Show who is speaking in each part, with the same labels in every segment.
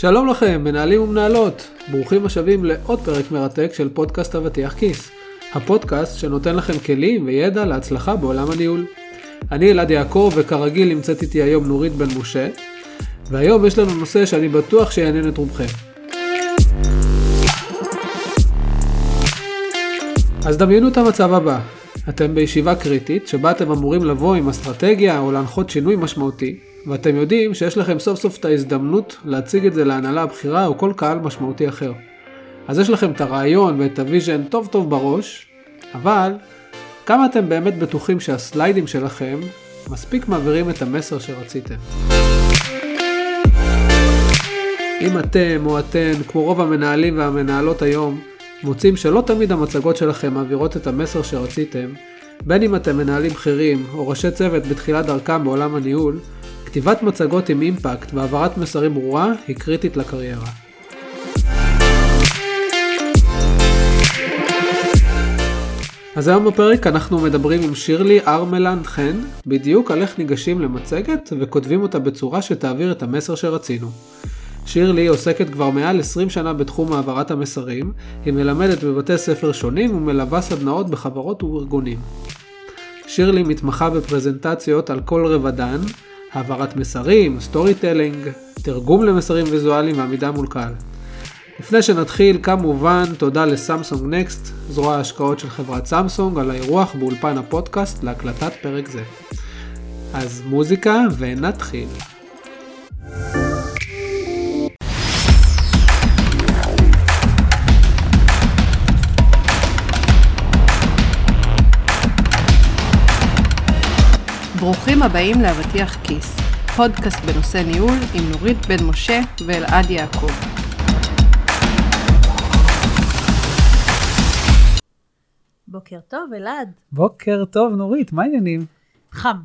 Speaker 1: שלום לכם, מנהלים ומנהלות. ברוכים השבים לעוד פרק מרתק של פודקאסט אבטיח כיס. הפודקאסט שנותן לכם כלים וידע להצלחה בעולם הניהול. אני אלעד יעקב, וכרגיל נמצאת איתי היום נורית בן משה, והיום יש לנו נושא שאני בטוח שיעניין את רובכם. אז דמיינו את המצב הבא, אתם בישיבה קריטית שבה אתם אמורים לבוא עם אסטרטגיה או להנחות שינוי משמעותי, ואתם יודעים שיש לכם סוף סוף את ההזדמנות להציג את זה להנהלה הבכירה או כל קהל משמעותי אחר. אז יש לכם את הרעיון ואת ה vision טוב טוב בראש, אבל כמה אתם באמת בטוחים שהסליידים שלכם מספיק מעבירים את המסר שרציתם. אם אתם או אתן, כמו רוב המנהלים והמנהלות היום, מוצאים שלא תמיד המצגות שלכם מעבירות את המסר שרציתם, בין אם אתם מנהלים בכירים או ראשי צוות בתחילת דרכם בעולם הניהול, כתיבת מצגות עם אימפקט והעברת מסרים ברורה היא קריטית לקריירה. אז היום בפרק אנחנו מדברים עם שירלי ארמלנד חן בדיוק על איך ניגשים למצגת וכותבים אותה בצורה שתעביר את המסר שרצינו. שירלי עוסקת כבר מעל 20 שנה בתחום העברת המסרים, היא מלמדת בבתי ספר שונים ומלווה סדנאות בחברות וארגונים. שירלי מתמחה בפרזנטציות על כל רבדן, העברת מסרים, storytelling, תרגום למסרים ויזואליים ועמידה מול קהל. לפני שנתחיל, כמובן, תודה ל Samsung Next, זרוע ההשקעות של חברת סמסונג, על האירוח באולפן הפודקאסט להקלטת פרק זה. אז מוזיקה ונתחיל.
Speaker 2: ברוכים הבאים לאבטיח כיס, פודקאסט בנושא ניהול עם נורית בן משה ואלעד יעקב.
Speaker 3: בוקר טוב, אלעד.
Speaker 1: בוקר טוב, נורית, מה העניינים?
Speaker 3: חם.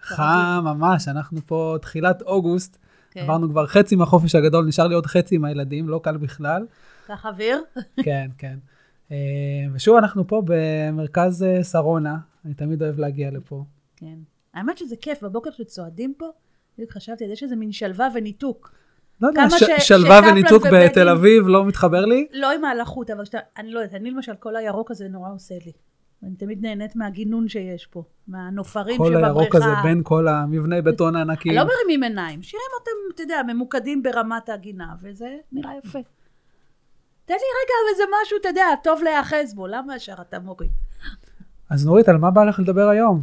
Speaker 1: חם ממש, אנחנו פה תחילת אוגוסט, כן. עברנו כבר חצי מהחופש הגדול, נשאר לי עוד חצי עם הילדים, לא קל בכלל.
Speaker 3: קח אוויר.
Speaker 1: כן, כן. אה, ושוב, אנחנו פה במרכז אה, שרונה, אני תמיד אוהב להגיע לפה.
Speaker 3: כן. האמת שזה כיף, בבוקר שצועדים פה, בדיוק חשבתי, יש איזה מין שלווה וניתוק.
Speaker 1: לא יודע, ש- שלווה וניתוק בתל אביב לא מתחבר לי?
Speaker 3: לא עם ההלכות, אבל שאתה, אני לא יודעת, אני למשל, כל הירוק הזה נורא עושה לי. אני תמיד נהנית מהגינון שיש פה, מהנופרים
Speaker 1: כל
Speaker 3: שבבריכה.
Speaker 1: כל הירוק הזה בין כל המבני בטון הענקיים.
Speaker 3: לא מרימים עיניים, שירים אותם, אתה יודע, ממוקדים ברמת הגינה, וזה נראה יפה. תן לי רגע איזה משהו, אתה יודע, טוב להיאחז בו, למה ישר אתה מוריד?
Speaker 1: אז נורית, על מה בא לך לדבר היום?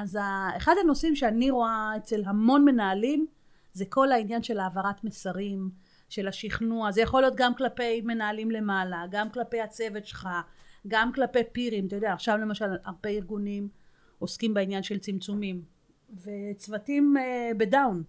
Speaker 3: אז אחד הנושאים שאני רואה אצל המון מנהלים זה כל העניין של העברת מסרים, של השכנוע, זה יכול להיות גם כלפי מנהלים למעלה, גם כלפי הצוות שלך, גם כלפי פירים, אתה יודע, עכשיו למשל הרבה ארגונים עוסקים בעניין של צמצומים, וצוותים uh, בדאון.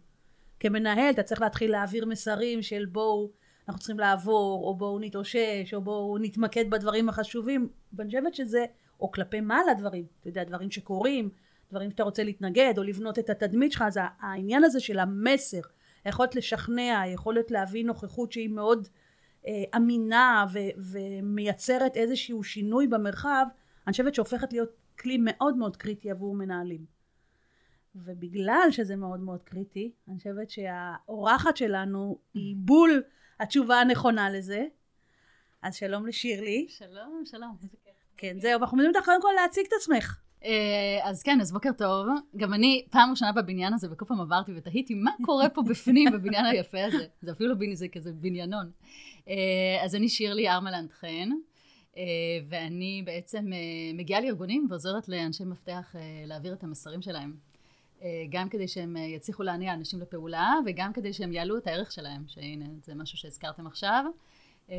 Speaker 3: כמנהל אתה צריך להתחיל להעביר מסרים של בואו אנחנו צריכים לעבור, או בואו נתאושש, או בואו נתמקד בדברים החשובים, ואני חושבת שזה, או כלפי מעלה דברים, אתה יודע, דברים שקורים, דברים שאתה רוצה להתנגד או לבנות את התדמית שלך, אז העניין הזה של המסר, היכולת לשכנע, היכולת להביא נוכחות שהיא מאוד אה, אמינה ו- ומייצרת איזשהו שינוי במרחב, אני חושבת שהופכת להיות כלי מאוד מאוד קריטי עבור מנהלים. ובגלל שזה מאוד מאוד קריטי, אני חושבת שהאורחת שלנו היא בול התשובה הנכונה לזה. אז שלום לשירלי.
Speaker 2: שלום, שלום.
Speaker 3: כן, זהו, אנחנו מזמינים אותך קודם כל להציג את עצמך.
Speaker 2: אה, אז כן, אז בוקר טוב. גם אני פעם ראשונה בבניין הזה, וכל פעם עברתי ותהיתי מה קורה פה בפנים, בבניין היפה הזה. זה אפילו לא זה כזה בניינון. אה, אז אני שירלי ארמלנד חן, אה, ואני בעצם מגיעה לארגונים ועוזרת לאנשי מפתח להעביר את המסרים שלהם. גם כדי שהם יצליחו להניע אנשים לפעולה, וגם כדי שהם יעלו את הערך שלהם, שהנה, זה משהו שהזכרתם עכשיו. אה,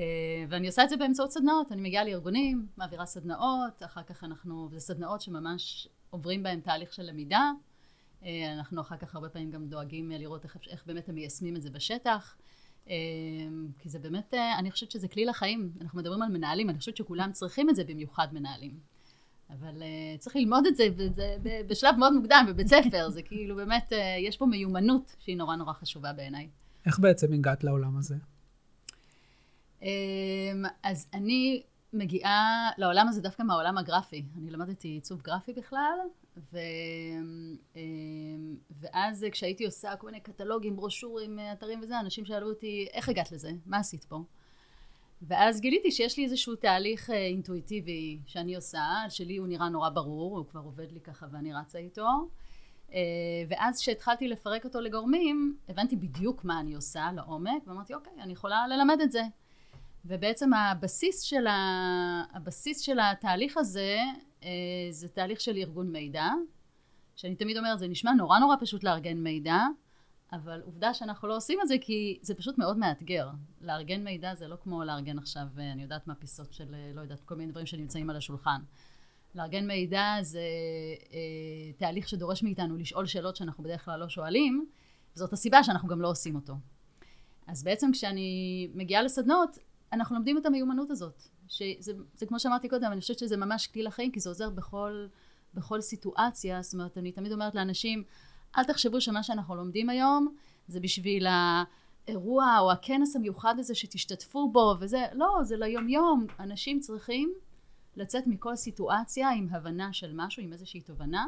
Speaker 2: ואני עושה את זה באמצעות סדנאות, אני מגיעה לארגונים, מעבירה סדנאות, אחר כך אנחנו, זה סדנאות שממש עוברים בהם תהליך של למידה, אה, אנחנו אחר כך הרבה פעמים גם דואגים לראות איך, איך באמת הם מיישמים את זה בשטח, אה, כי זה באמת, אני חושבת שזה כלי לחיים, אנחנו מדברים על מנהלים, אני חושבת שכולם צריכים את זה, במיוחד מנהלים. אבל צריך ללמוד את זה, וזה בשלב מאוד מוקדם, בבית ספר, זה כאילו באמת, יש פה מיומנות שהיא נורא נורא חשובה בעיניי.
Speaker 1: איך בעצם הגעת לעולם הזה?
Speaker 2: אמ, אז אני מגיעה לעולם הזה דווקא מהעולם הגרפי. אני למדתי עיצוב גרפי בכלל, ו... אמ. ואז כשהייתי עושה כל מיני קטלוגים, ברושורים, אתרים וזה, אנשים שאלו אותי, איך הגעת לזה? מה עשית פה? ואז גיליתי שיש לי איזשהו תהליך אינטואיטיבי שאני עושה, שלי הוא נראה נורא ברור, הוא כבר עובד לי ככה ואני רצה איתו. ואז כשהתחלתי לפרק אותו לגורמים, הבנתי בדיוק מה אני עושה לעומק, ואמרתי, אוקיי, אני יכולה ללמד את זה. ובעצם הבסיס של, ה... הבסיס של התהליך הזה, זה תהליך של ארגון מידע, שאני תמיד אומרת, זה נשמע נורא נורא פשוט לארגן מידע, אבל עובדה שאנחנו לא עושים את זה כי זה פשוט מאוד מאתגר. לארגן מידע זה לא כמו לארגן עכשיו, אני יודעת מה פיסות של, לא יודעת, כל מיני דברים שנמצאים על השולחן. לארגן מידע זה אה, תהליך שדורש מאיתנו לשאול שאלות שאנחנו בדרך כלל לא שואלים, וזאת הסיבה שאנחנו גם לא עושים אותו. אז בעצם כשאני מגיעה לסדנות, אנחנו לומדים את המיומנות הזאת. שזה זה כמו שאמרתי קודם, אני חושבת שזה ממש כלי לחיים, כי זה עוזר בכל, בכל סיטואציה. זאת אומרת, אני תמיד אומרת לאנשים, אל תחשבו שמה שאנחנו לומדים היום זה בשביל האירוע או הכנס המיוחד הזה שתשתתפו בו וזה, לא, זה ליום יום. אנשים צריכים לצאת מכל סיטואציה עם הבנה של משהו, עם איזושהי תובנה,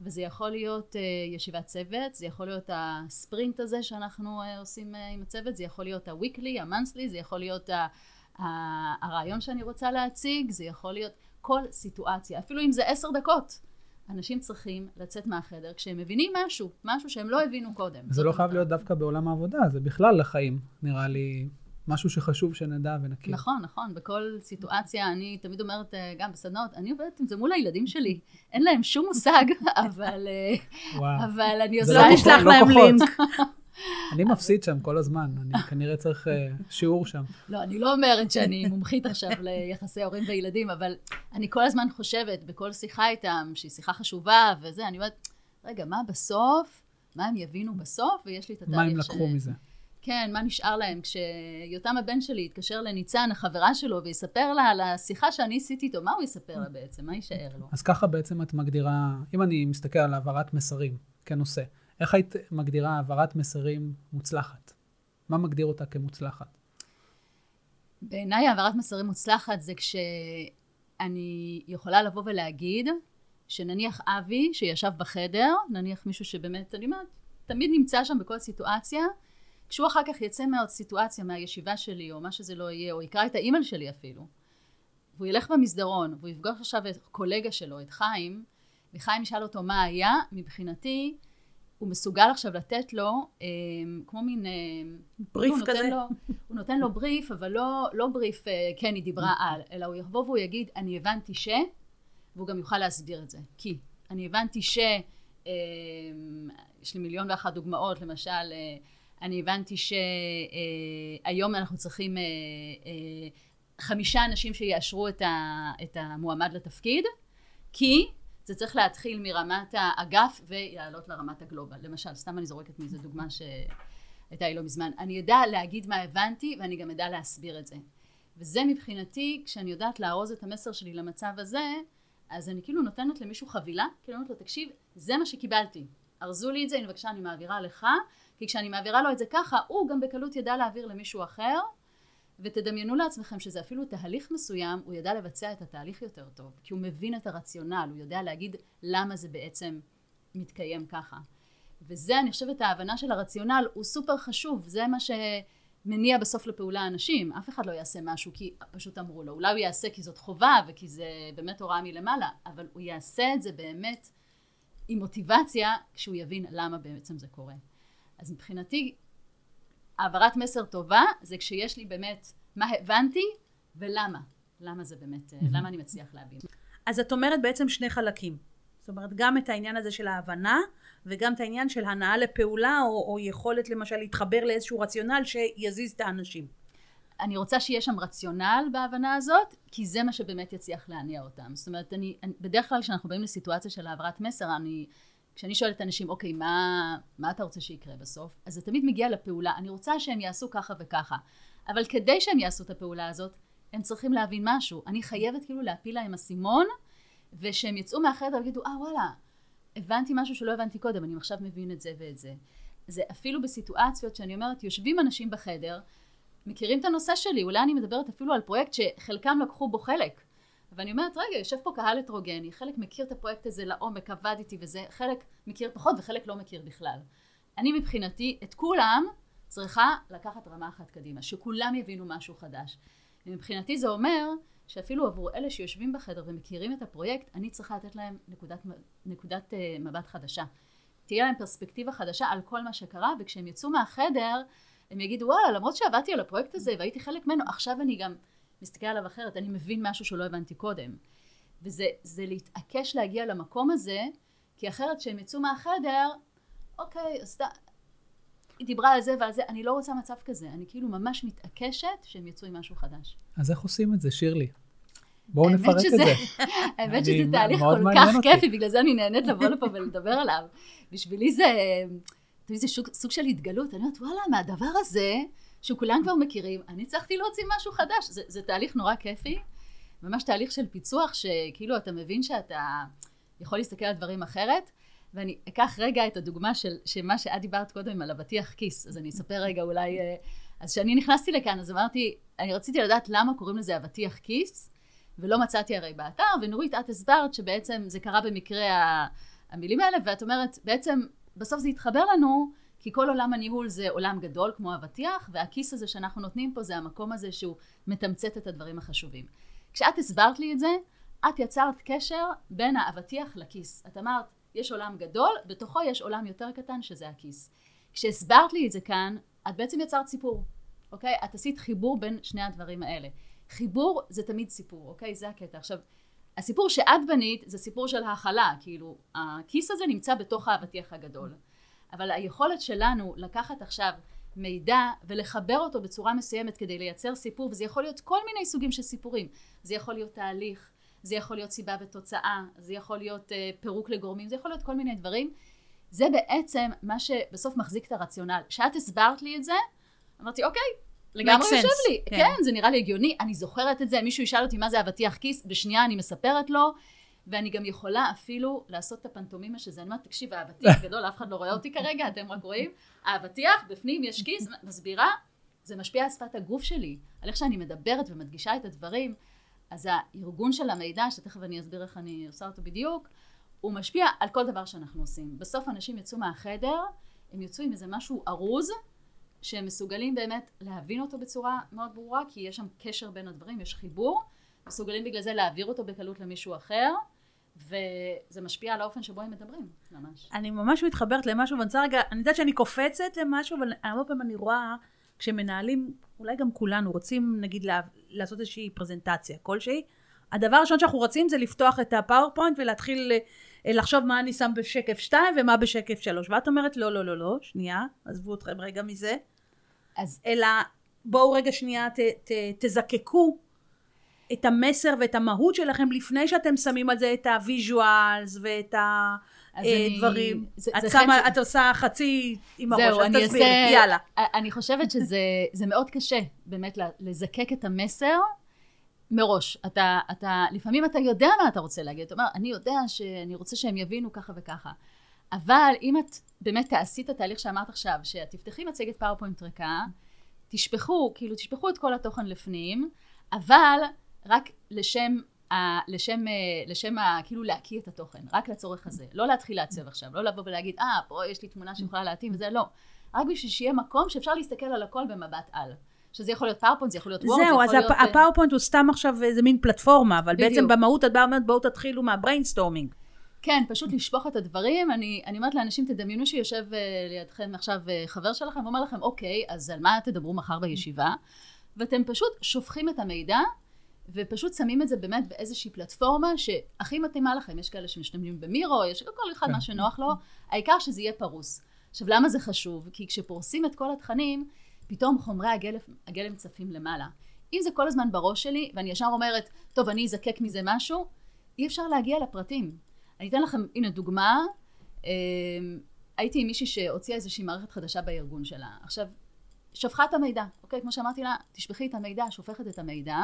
Speaker 2: וזה יכול להיות uh, ישיבת צוות, זה יכול להיות הספרינט הזה שאנחנו uh, עושים uh, עם הצוות, זה יכול להיות ה-weekly, ה-monthly, זה יכול להיות ה- ה- הרעיון שאני רוצה להציג, זה יכול להיות כל סיטואציה, אפילו אם זה עשר דקות. אנשים צריכים לצאת מהחדר כשהם מבינים משהו, משהו שהם לא הבינו קודם.
Speaker 1: זה לא חייב להיות דווקא בעולם העבודה, זה בכלל לחיים, נראה לי. משהו שחשוב שנדע ונכיר.
Speaker 2: נכון, נכון. בכל סיטואציה, אני תמיד אומרת, גם בסדנות, אני עובדת עם זה מול הילדים שלי. אין להם שום מושג, אבל, אבל אני עושה...
Speaker 3: לא נשלח להם לינק.
Speaker 1: אני מפסיד שם כל הזמן, אני כנראה צריך שיעור שם.
Speaker 2: לא, אני לא אומרת שאני מומחית עכשיו ליחסי הורים וילדים, אבל אני כל הזמן חושבת בכל שיחה איתם, שהיא שיחה חשובה וזה, אני אומרת, רגע, מה בסוף? מה הם יבינו בסוף? ויש לי את התהליך
Speaker 1: ש... מה הם לקחו מזה?
Speaker 2: כן, מה נשאר להם? כשיותם הבן שלי יתקשר לניצן, החברה שלו, ויספר לה על השיחה שאני עשיתי איתו, מה הוא יספר לה בעצם? מה יישאר לו?
Speaker 1: אז ככה בעצם את מגדירה, אם אני מסתכל על העברת מסרים כנושא, איך היית מגדירה העברת מסרים מוצלחת? מה מגדיר אותה כמוצלחת?
Speaker 2: בעיניי העברת מסרים מוצלחת זה כשאני יכולה לבוא ולהגיד, שנניח אבי, שישב בחדר, נניח מישהו שבאמת, אני אומרת, תמיד נמצא שם בכל סיטואציה, כשהוא אחר כך יצא מהסיטואציה, מהישיבה שלי, או מה שזה לא יהיה, או יקרא את האימייל שלי אפילו, והוא ילך במסדרון, והוא יפגוש עכשיו את קולגה שלו, את חיים, וחיים ישאל אותו מה היה, מבחינתי, הוא מסוגל עכשיו לתת לו, אה, כמו מין... אה,
Speaker 3: בריף הוא כזה.
Speaker 2: לו, הוא נותן לו בריף, אבל לא, לא בריף, אה, כן, היא דיברה על, אלא הוא יבוא והוא יגיד, אני הבנתי ש... והוא גם יוכל להסביר את זה. כי אני הבנתי ש... אה, יש לי מיליון ואחת דוגמאות, למשל, אה, אני הבנתי שהיום אנחנו צריכים חמישה אנשים שיאשרו את המועמד לתפקיד, כי זה צריך להתחיל מרמת האגף ולעלות לרמת הגלובל. למשל, סתם אני זורקת מאיזה דוגמה שהייתה לי לא מזמן. אני אדע להגיד מה הבנתי ואני גם אדע להסביר את זה. וזה מבחינתי, כשאני יודעת לארוז את המסר שלי למצב הזה, אז אני כאילו נותנת למישהו חבילה, כאילו אומרת לו, תקשיב, זה מה שקיבלתי. ארזו לי את זה, הנה בבקשה, אני מעבירה לך, כי כשאני מעבירה לו את זה ככה, הוא גם בקלות ידע להעביר למישהו אחר, ותדמיינו לעצמכם שזה אפילו תהליך מסוים, הוא ידע לבצע את התהליך יותר טוב, כי הוא מבין את הרציונל, הוא יודע להגיד למה זה בעצם מתקיים ככה. וזה, אני חושבת, ההבנה של הרציונל הוא סופר חשוב, זה מה שמניע בסוף לפעולה אנשים. אף אחד לא יעשה משהו כי פשוט אמרו לו, אולי הוא יעשה כי זאת חובה וכי זה באמת הוראה מלמעלה, אבל הוא יעשה את זה באמת עם מוטיבציה כשהוא יבין למה בעצם זה קורה. אז מבחינתי, העברת מסר טובה זה כשיש לי באמת מה הבנתי ולמה. למה זה באמת, mm-hmm. למה אני מצליח להבין.
Speaker 3: אז את אומרת בעצם שני חלקים. זאת אומרת, גם את העניין הזה של ההבנה, וגם את העניין של הנאה לפעולה, או, או יכולת למשל להתחבר לאיזשהו רציונל שיזיז את האנשים.
Speaker 2: אני רוצה שיהיה שם רציונל בהבנה הזאת, כי זה מה שבאמת יצליח להניע אותם. זאת אומרת, אני, אני, בדרך כלל כשאנחנו באים לסיטואציה של העברת מסר, אני כשאני שואלת אנשים, אוקיי, מה, מה אתה רוצה שיקרה בסוף? אז זה תמיד מגיע לפעולה. אני רוצה שהם יעשו ככה וככה. אבל כדי שהם יעשו את הפעולה הזאת, הם צריכים להבין משהו. אני חייבת כאילו להפיל להם אסימון, ושהם יצאו מהחדר ויגידו, אה, וואלה, הבנתי משהו שלא הבנתי קודם, אני עכשיו מבין את זה ואת זה. זה אפילו בסיטואציות שאני אומרת, יושבים אנשים בחדר, מכירים את הנושא שלי, אולי אני מדברת אפילו על פרויקט שחלקם לקחו בו חלק. ואני אומרת, רגע, יושב פה קהל הטרוגני, חלק מכיר את הפרויקט הזה לעומק, עבד איתי וזה, חלק מכיר פחות וחלק לא מכיר בכלל. אני מבחינתי, את כולם צריכה לקחת רמה אחת קדימה, שכולם יבינו משהו חדש. ומבחינתי זה אומר שאפילו עבור אלה שיושבים בחדר ומכירים את הפרויקט, אני צריכה לתת להם נקודת, נקודת uh, מבט חדשה. תהיה להם פרספקטיבה חדשה על כל מה שקרה, וכשהם יצאו מהחדר, הם יגידו, וואלה, למרות שעבדתי על הפרויקט הזה והייתי חלק ממנו, עכשיו אני גם מסתכל עליו אחרת, אני מבין משהו שלא הבנתי קודם. וזה להתעקש להגיע למקום הזה, כי אחרת כשהם יצאו מהחדר, אוקיי, אז היא דיברה על זה ועל זה, אני לא רוצה מצב כזה, אני כאילו ממש מתעקשת שהם יצאו עם משהו חדש.
Speaker 1: אז איך עושים את זה, שירלי? בואו נפרק
Speaker 2: שזה,
Speaker 1: את זה.
Speaker 2: האמת שזה תהליך כל כך כיפי, בגלל זה אני נהנית לבוא לפה ולדבר עליו. בשבילי זה, זה סוג של התגלות, אני אומרת, וואלה, מהדבר הזה, שכולם כבר מכירים, אני הצלחתי להוציא משהו חדש. זה, זה תהליך נורא כיפי, ממש תהליך של פיצוח, שכאילו אתה מבין שאתה יכול להסתכל על דברים אחרת. ואני אקח רגע את הדוגמה של, מה שאת דיברת קודם על אבטיח כיס, אז אני אספר רגע אולי, אה, אז כשאני נכנסתי לכאן, אז אמרתי, אני רציתי לדעת למה קוראים לזה אבטיח כיס, ולא מצאתי הרי באתר, ונורית, את הסברת שבעצם זה קרה במקרה המילים האלה, ואת אומרת, בעצם בסוף זה התחבר לנו, כי כל עולם הניהול זה עולם גדול כמו אבטיח, והכיס הזה שאנחנו נותנים פה זה המקום הזה שהוא מתמצת את הדברים החשובים. כשאת הסברת לי את זה, את יצרת קשר בין האבטיח לכיס. את אמרת, יש עולם גדול, בתוכו יש עולם יותר קטן שזה הכיס. כשהסברת לי את זה כאן, את בעצם יצרת סיפור, אוקיי? את עשית חיבור בין שני הדברים האלה. חיבור זה תמיד סיפור, אוקיי? זה הקטע. עכשיו, הסיפור שאת בנית זה סיפור של הכלה, כאילו, הכיס הזה נמצא בתוך האבטיח הגדול. אבל היכולת שלנו לקחת עכשיו מידע ולחבר אותו בצורה מסוימת כדי לייצר סיפור, וזה יכול להיות כל מיני סוגים של סיפורים. זה יכול להיות תהליך, זה יכול להיות סיבה ותוצאה, זה יכול להיות uh, פירוק לגורמים, זה יכול להיות כל מיני דברים. זה בעצם מה שבסוף מחזיק את הרציונל. כשאת הסברת לי את זה, אמרתי, אוקיי, לגמרי יושב לי. כן. כן, זה נראה לי הגיוני, אני זוכרת את זה, מישהו ישאל אותי מה זה אבטיח כיס, בשנייה אני מספרת לו, ואני גם יכולה אפילו לעשות את הפנטומימה שזה, אני אומרת, תקשיב, האבטיח גדול, אף אחד לא רואה אותי כרגע, אתם רק רואים, האבטיח, בפנים יש כיס, מסבירה, זה משפיע על שפת הגוף שלי, על איך שאני מדברת ומדגישה את הדברים. אז הארגון של המידע, שתכף אני אסביר איך אני עושה אותו בדיוק, הוא משפיע על כל דבר שאנחנו עושים. בסוף אנשים יצאו מהחדר, הם יצאו עם איזה משהו ארוז, שהם מסוגלים באמת להבין אותו בצורה מאוד ברורה, כי יש שם קשר בין הדברים, יש חיבור, מסוגלים בגלל זה להעביר אותו בקלות למישהו אחר, וזה משפיע על האופן שבו הם מדברים, ממש.
Speaker 3: אני ממש מתחברת למשהו, ואני רוצה רגע, אני יודעת שאני קופצת למשהו, אבל הרבה פעמים אני רואה, כשמנהלים, אולי גם כולנו, רוצים נגיד לה, לעשות איזושהי פרזנטציה כלשהי, הדבר הראשון שאנחנו רוצים זה לפתוח את ה PowerPoint ולהתחיל אה, לחשוב מה אני שם בשקף 2 ומה בשקף 3. ואת אומרת, לא, לא, לא, לא, שנייה, עזבו אתכם רגע מזה. אז... אלא בואו רגע שנייה ת, ת, תזקקו את המסר ואת המהות שלכם לפני שאתם שמים על זה את ה visuals ואת הדברים. אה, את, שמה, חצי... את עושה חצי עם הראש, אז תסבירי. יאללה.
Speaker 2: אני חושבת שזה מאוד קשה באמת לזקק את המסר מראש. אתה, אתה, לפעמים אתה יודע מה אתה רוצה להגיד, אתה אומר, אני יודע שאני רוצה שהם יבינו ככה וככה. אבל אם את באמת תעשי את התהליך שאמרת עכשיו, שאת תפתחי מצגת PowerPoint ריקה, תשפכו, כאילו תשפכו את כל התוכן לפנים, אבל רק לשם, ה, לשם, לשם ה, כאילו להקיא את התוכן, רק לצורך הזה. לא להתחיל לעצב עכשיו, לא לבוא ולהגיד, אה, פה יש לי תמונה שיכולה להתאים וזה, לא. רק בשביל שיהיה מקום שאפשר להסתכל על הכל במבט על. שזה יכול להיות PowerPoint, זה יכול להיות Word, זה יכול להיות...
Speaker 3: זהו, אז ה PowerPoint הוא סתם עכשיו איזה מין פלטפורמה, אבל בדיוק. בעצם במהות את באה אומרת, בואו תתחילו מה brainstorming.
Speaker 2: כן, פשוט לשפוך את הדברים. אני, אני אומרת לאנשים, תדמיינו שיושב אה, לידכם עכשיו אה, חבר שלכם ואומר לכם, אוקיי, אז על מה תדברו מחר בישיבה? ואתם פשוט שופכים את המידע, ופשוט שמים את זה באמת באיזושהי פלטפורמה שהכי מתאימה לכם. יש כאלה שמשתמשים במירו, יש כל אחד כן. מה שנוח לו, העיקר שזה יהיה פרוס. עכשיו, למה זה חשוב? כי כשפורסים את כל התכנים, פתאום חומרי הגלם, הגלם צפים למעלה. אם זה כל הזמן בראש שלי, ואני ישר אומרת, טוב, אני אזקק מזה משהו, אי אפשר להגיע לפרטים. אני אתן לכם, הנה דוגמה, אה, הייתי עם מישהי שהוציאה איזושהי מערכת חדשה בארגון שלה. עכשיו, שפכה את המידע, אוקיי? כמו שאמרתי לה, תשפכי את המידע, שופכת את המידע,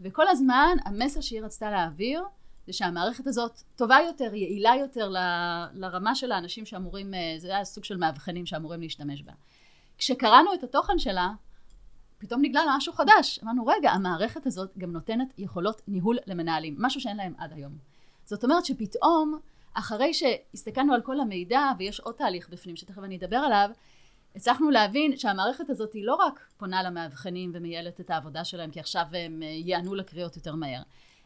Speaker 2: וכל הזמן המסר שהיא רצתה להעביר, זה שהמערכת הזאת טובה יותר, יעילה יותר ל, לרמה של האנשים שאמורים, אה, זה היה סוג של מאבחנים שאמורים להשתמש בה. כשקראנו את התוכן שלה, פתאום נגלה לה משהו חדש. אמרנו, רגע, המערכת הזאת גם נותנת יכולות ניהול למנהלים, משהו שאין להם עד היום. זאת אומרת שפתאום, אחרי שהסתכלנו על כל המידע, ויש עוד תהליך בפנים שתכף אני אדבר עליו, הצלחנו להבין שהמערכת הזאת היא לא רק פונה למאבחנים ומייעלת את העבודה שלהם, כי עכשיו הם אה, יענו לקריאות יותר מהר,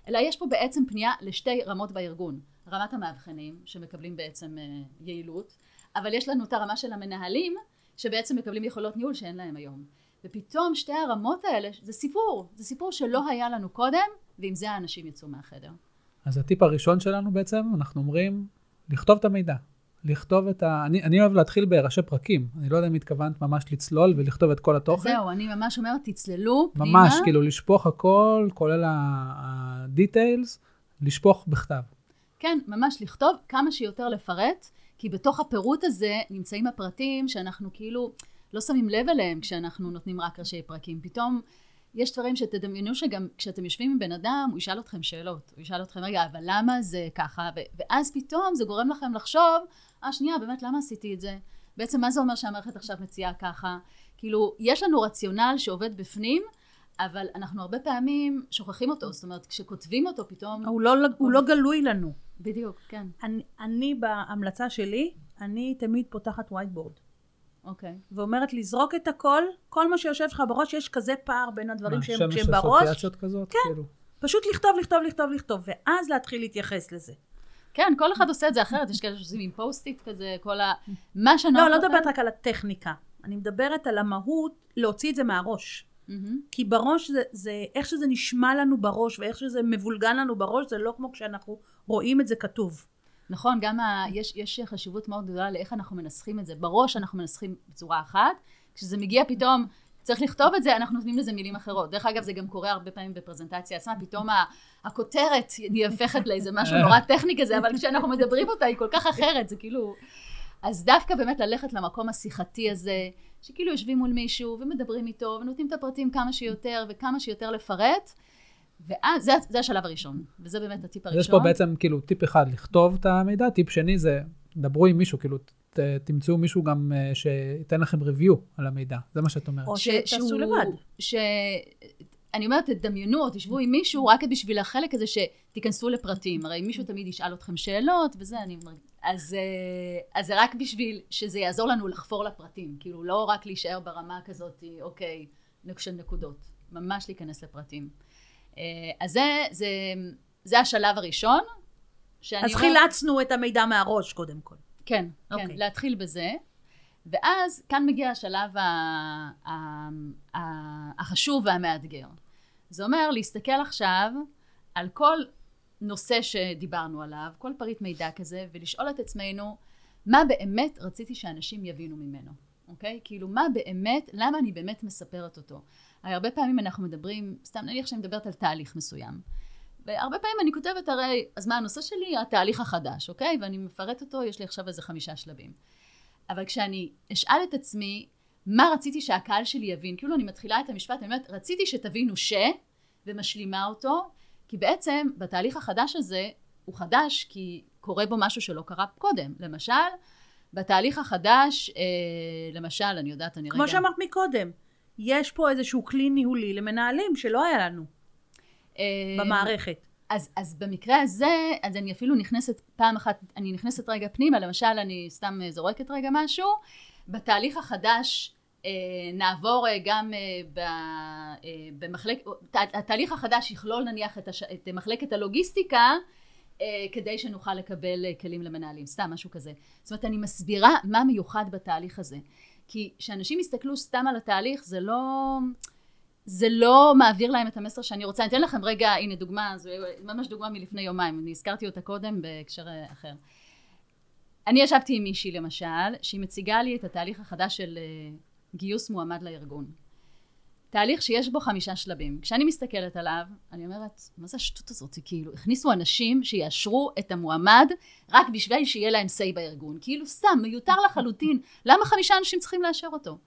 Speaker 2: אלא יש פה בעצם פנייה לשתי רמות בארגון. רמת המאבחנים, שמקבלים בעצם אה, יעילות, אבל יש לנו את הרמה של המנהלים, שבעצם מקבלים יכולות ניהול שאין להם היום. ופתאום שתי הרמות האלה, זה סיפור, זה סיפור שלא היה לנו קודם, ועם זה האנשים יצאו מהחדר.
Speaker 1: אז הטיפ הראשון שלנו בעצם, אנחנו אומרים, לכתוב את המידע. לכתוב את ה... אני, אני אוהב להתחיל בראשי פרקים. אני לא יודע אם התכוונת ממש לצלול ולכתוב את כל התוכן.
Speaker 2: זהו, אני ממש אומרת, תצללו פנימה.
Speaker 1: ממש, כאילו לשפוך הכל, כולל ה-details, לשפוך בכתב.
Speaker 2: כן, ממש לכתוב כמה שיותר לפרט, כי בתוך הפירוט הזה נמצאים הפרטים שאנחנו כאילו לא שמים לב אליהם כשאנחנו נותנים רק ראשי פרקים. פתאום יש דברים שתדמיינו שגם כשאתם יושבים עם בן אדם, הוא ישאל אתכם שאלות. הוא ישאל אתכם, רגע, אבל למה זה ככה? ואז פתאום זה גורם לכם לחשוב, אה, שנייה, באמת, למה עשיתי את זה? בעצם מה זה אומר שהמערכת עכשיו מציעה ככה? כאילו, יש לנו רציונל שעובד בפנים, אבל אנחנו הרבה פעמים שוכחים אותו, זאת אומרת, כשכותבים אותו פתאום...
Speaker 3: הוא לא, הוא לא גלוי לנו.
Speaker 2: בדיוק, כן.
Speaker 3: אני, אני בהמלצה שלי, אני תמיד פותחת whiteboard.
Speaker 2: אוקיי.
Speaker 3: ואומרת לזרוק את הכל, כל מה שיושב לך בראש, יש כזה פער בין הדברים
Speaker 1: מה,
Speaker 3: שהם, שהם
Speaker 1: שמש
Speaker 3: בראש.
Speaker 1: אסוציאציות כזאת?
Speaker 3: כן.
Speaker 1: כאילו.
Speaker 3: פשוט לכתוב, לכתוב, לכתוב, לכתוב, ואז להתחיל להתייחס לזה.
Speaker 2: כן, כל אחד עושה את זה אחרת, יש כאלה שעושים עם post-it כזה, כל ה... מה שנוח
Speaker 3: לא, לא. מדברת רק על הטכניקה. אני מדברת על המהות, להוציא את זה מהראש. כי בראש זה, זה, איך שזה נשמע לנו בראש, ואיך שזה מבולגן לנו בראש, זה לא כמו כשאנחנו רואים את זה כתוב.
Speaker 2: נכון, גם ה... יש, יש חשיבות מאוד גדולה לאיך אנחנו מנסחים את זה. בראש אנחנו מנסחים בצורה אחת, כשזה מגיע פתאום, צריך לכתוב את זה, אנחנו נותנים לזה מילים אחרות. דרך אגב, זה גם קורה הרבה פעמים בפרזנטציה עצמה, פתאום ה- הכותרת היא הופכת לאיזה משהו נורא טכני כזה, אבל כשאנחנו מדברים אותה היא כל כך אחרת, זה כאילו... אז דווקא באמת ללכת למקום השיחתי הזה, שכאילו יושבים מול מישהו ומדברים איתו ונותנים את הפרטים כמה שיותר וכמה שיותר לפרט, ואז זה, זה השלב הראשון, וזה באמת הטיפ הראשון.
Speaker 1: יש פה בעצם כאילו טיפ אחד, לכתוב את המידע, טיפ שני זה, דברו עם מישהו, כאילו, ת, תמצאו מישהו גם אה, שייתן לכם review על המידע, זה מה שאת אומרת.
Speaker 3: או
Speaker 2: ש-
Speaker 3: שתעשו לבד.
Speaker 2: ש... אני אומרת, תדמיינו או תשבו עם מישהו רק בשביל החלק הזה שתיכנסו לפרטים. הרי מישהו תמיד ישאל אתכם שאלות וזה, אני אומרת. אז, אה, אז זה רק בשביל שזה יעזור לנו לחפור לפרטים. כאילו, לא רק להישאר ברמה כזאת, אוקיי, של נקודות. ממש להיכנס לפרטים. אה, אז זה, זה, זה השלב הראשון.
Speaker 3: אז
Speaker 2: אומרת-
Speaker 3: חילצנו את המידע מהראש, קודם כל.
Speaker 2: כן, כן,
Speaker 3: אוקיי.
Speaker 2: להתחיל בזה. ואז כאן מגיע השלב ה, ה, ה, החשוב והמאתגר. זה אומר להסתכל עכשיו על כל נושא שדיברנו עליו, כל פריט מידע כזה, ולשאול את עצמנו, מה באמת רציתי שאנשים יבינו ממנו, אוקיי? כאילו, מה באמת, למה אני באמת מספרת אותו? הרי הרבה פעמים אנחנו מדברים, סתם נניח שאני מדברת על תהליך מסוים. והרבה פעמים אני כותבת הרי, אז מה הנושא שלי? התהליך החדש, אוקיי? ואני מפרט אותו, יש לי עכשיו איזה חמישה שלבים. אבל כשאני אשאל את עצמי, מה רציתי שהקהל שלי יבין? כאילו אני מתחילה את המשפט, אני אומרת, רציתי שתבינו ש... ומשלימה אותו, כי בעצם בתהליך החדש הזה, הוא חדש כי קורה בו משהו שלא קרה קודם. למשל, בתהליך החדש, אה, למשל, אני יודעת, אני
Speaker 3: כמו
Speaker 2: רגע...
Speaker 3: שאמרת מקודם, יש פה איזשהו כלי ניהולי למנהלים שלא היה לנו
Speaker 2: אה,
Speaker 3: במערכת.
Speaker 2: אז, אז במקרה הזה, אז אני אפילו נכנסת פעם אחת, אני נכנסת רגע פנימה, למשל אני סתם אה, זורקת רגע משהו, בתהליך החדש אה, נעבור אה, גם אה, ב, אה, במחלק, ת, התהליך החדש יכלול נניח את, הש, את מחלקת הלוגיסטיקה, כדי שנוכל לקבל אה, כלים למנהלים, סתם משהו כזה. זאת אומרת, אני מסבירה מה מיוחד בתהליך הזה. כי כשאנשים יסתכלו סתם על התהליך, זה לא... זה לא מעביר להם את המסר שאני רוצה. אני אתן לכם רגע, הנה דוגמה, זו ממש דוגמה מלפני יומיים, אני הזכרתי אותה קודם בהקשר אה, אחר. אני ישבתי עם מישהי למשל, שהיא מציגה לי את התהליך החדש של אה, גיוס מועמד לארגון. תהליך שיש בו חמישה שלבים. כשאני מסתכלת עליו, אני אומרת, מה זה השטות הזאת? כאילו, הכניסו אנשים שיאשרו את המועמד רק בשביל שיהיה להם say בארגון. כאילו, סתם, מיותר לחלוטין. למה חמישה אנשים צריכים לאשר אותו?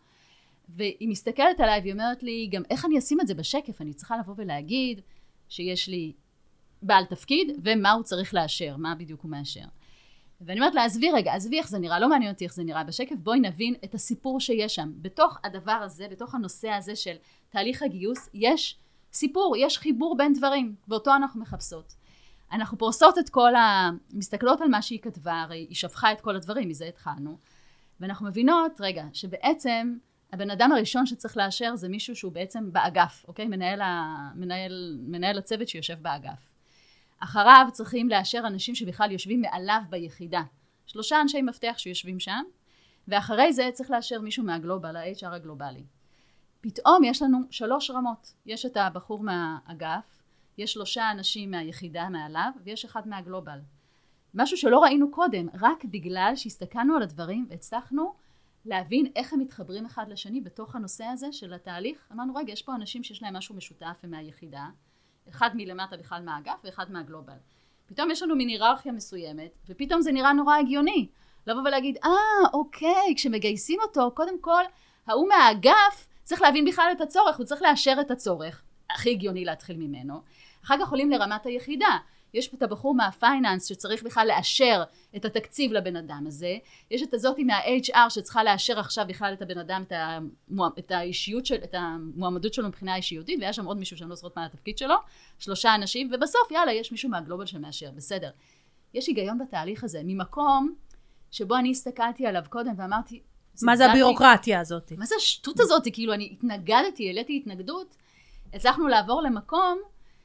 Speaker 2: והיא מסתכלת עליי והיא אומרת לי, גם איך אני אשים את זה בשקף? אני צריכה לבוא ולהגיד שיש לי בעל תפקיד ומה הוא צריך לאשר, מה בדיוק הוא מאשר. ואני אומרת לה, עזבי רגע, עזבי איך זה נראה, לא מעניין אותי איך זה נראה בשקף, בואי נבין את הסיפור שיש שם. בתוך הדבר הזה, בתוך הנושא הזה של תהליך הגיוס, יש סיפור, יש חיבור בין דברים, ואותו אנחנו מחפשות. אנחנו פורסות את כל ה... מסתכלות על מה שהיא כתבה, הרי היא שפכה את כל הדברים, מזה התחלנו, ואנחנו מבינות, רגע, שבעצם הבן אדם הראשון שצריך לאשר זה מישהו שהוא בעצם באגף, אוקיי? מנהל, ה... מנהל, מנהל הצוות שיושב באגף. אחריו צריכים לאשר אנשים שבכלל יושבים מעליו ביחידה. שלושה אנשי מפתח שיושבים שם, ואחרי זה צריך לאשר מישהו מהגלובל, ה-HR הגלובלי. פתאום יש לנו שלוש רמות. יש את הבחור מהאגף, יש שלושה אנשים מהיחידה מעליו, ויש אחד מהגלובל. משהו שלא ראינו קודם, רק בגלל שהסתכלנו על הדברים והצלחנו להבין איך הם מתחברים אחד לשני בתוך הנושא הזה של התהליך. אמרנו, רגע, יש פה אנשים שיש להם משהו משותף הם מהיחידה, אחד מלמטה בכלל מהאגף ואחד מהגלובל. פתאום יש לנו מין היררכיה מסוימת, ופתאום זה נראה נורא הגיוני. לבוא ולהגיד, אה, אוקיי, כשמגייסים אותו, קודם כל, ההוא מהאגף צריך להבין בכלל את הצורך, הוא צריך לאשר את הצורך. הכי הגיוני להתחיל ממנו. אחר כך עולים לרמת היחידה. יש את הבחור מהפייננס שצריך בכלל לאשר את התקציב לבן אדם הזה, יש את הזאתי מה-HR שצריכה לאשר עכשיו בכלל את הבן אדם, את, המוע... את האישיות של, את המועמדות שלו מבחינה אישיותית, והיה שם עוד מישהו שאני לא זוכרת מה התפקיד שלו, שלושה אנשים, ובסוף יאללה יש מישהו מהגלובל שמאשר, בסדר. יש היגיון בתהליך הזה, ממקום שבו אני הסתכלתי עליו קודם ואמרתי,
Speaker 3: מה זה הבירוקרטיה הזאת?
Speaker 2: מה זה השטות הזאת? כאילו אני התנגדתי, העליתי התנגדות, הצלחנו לעבור למקום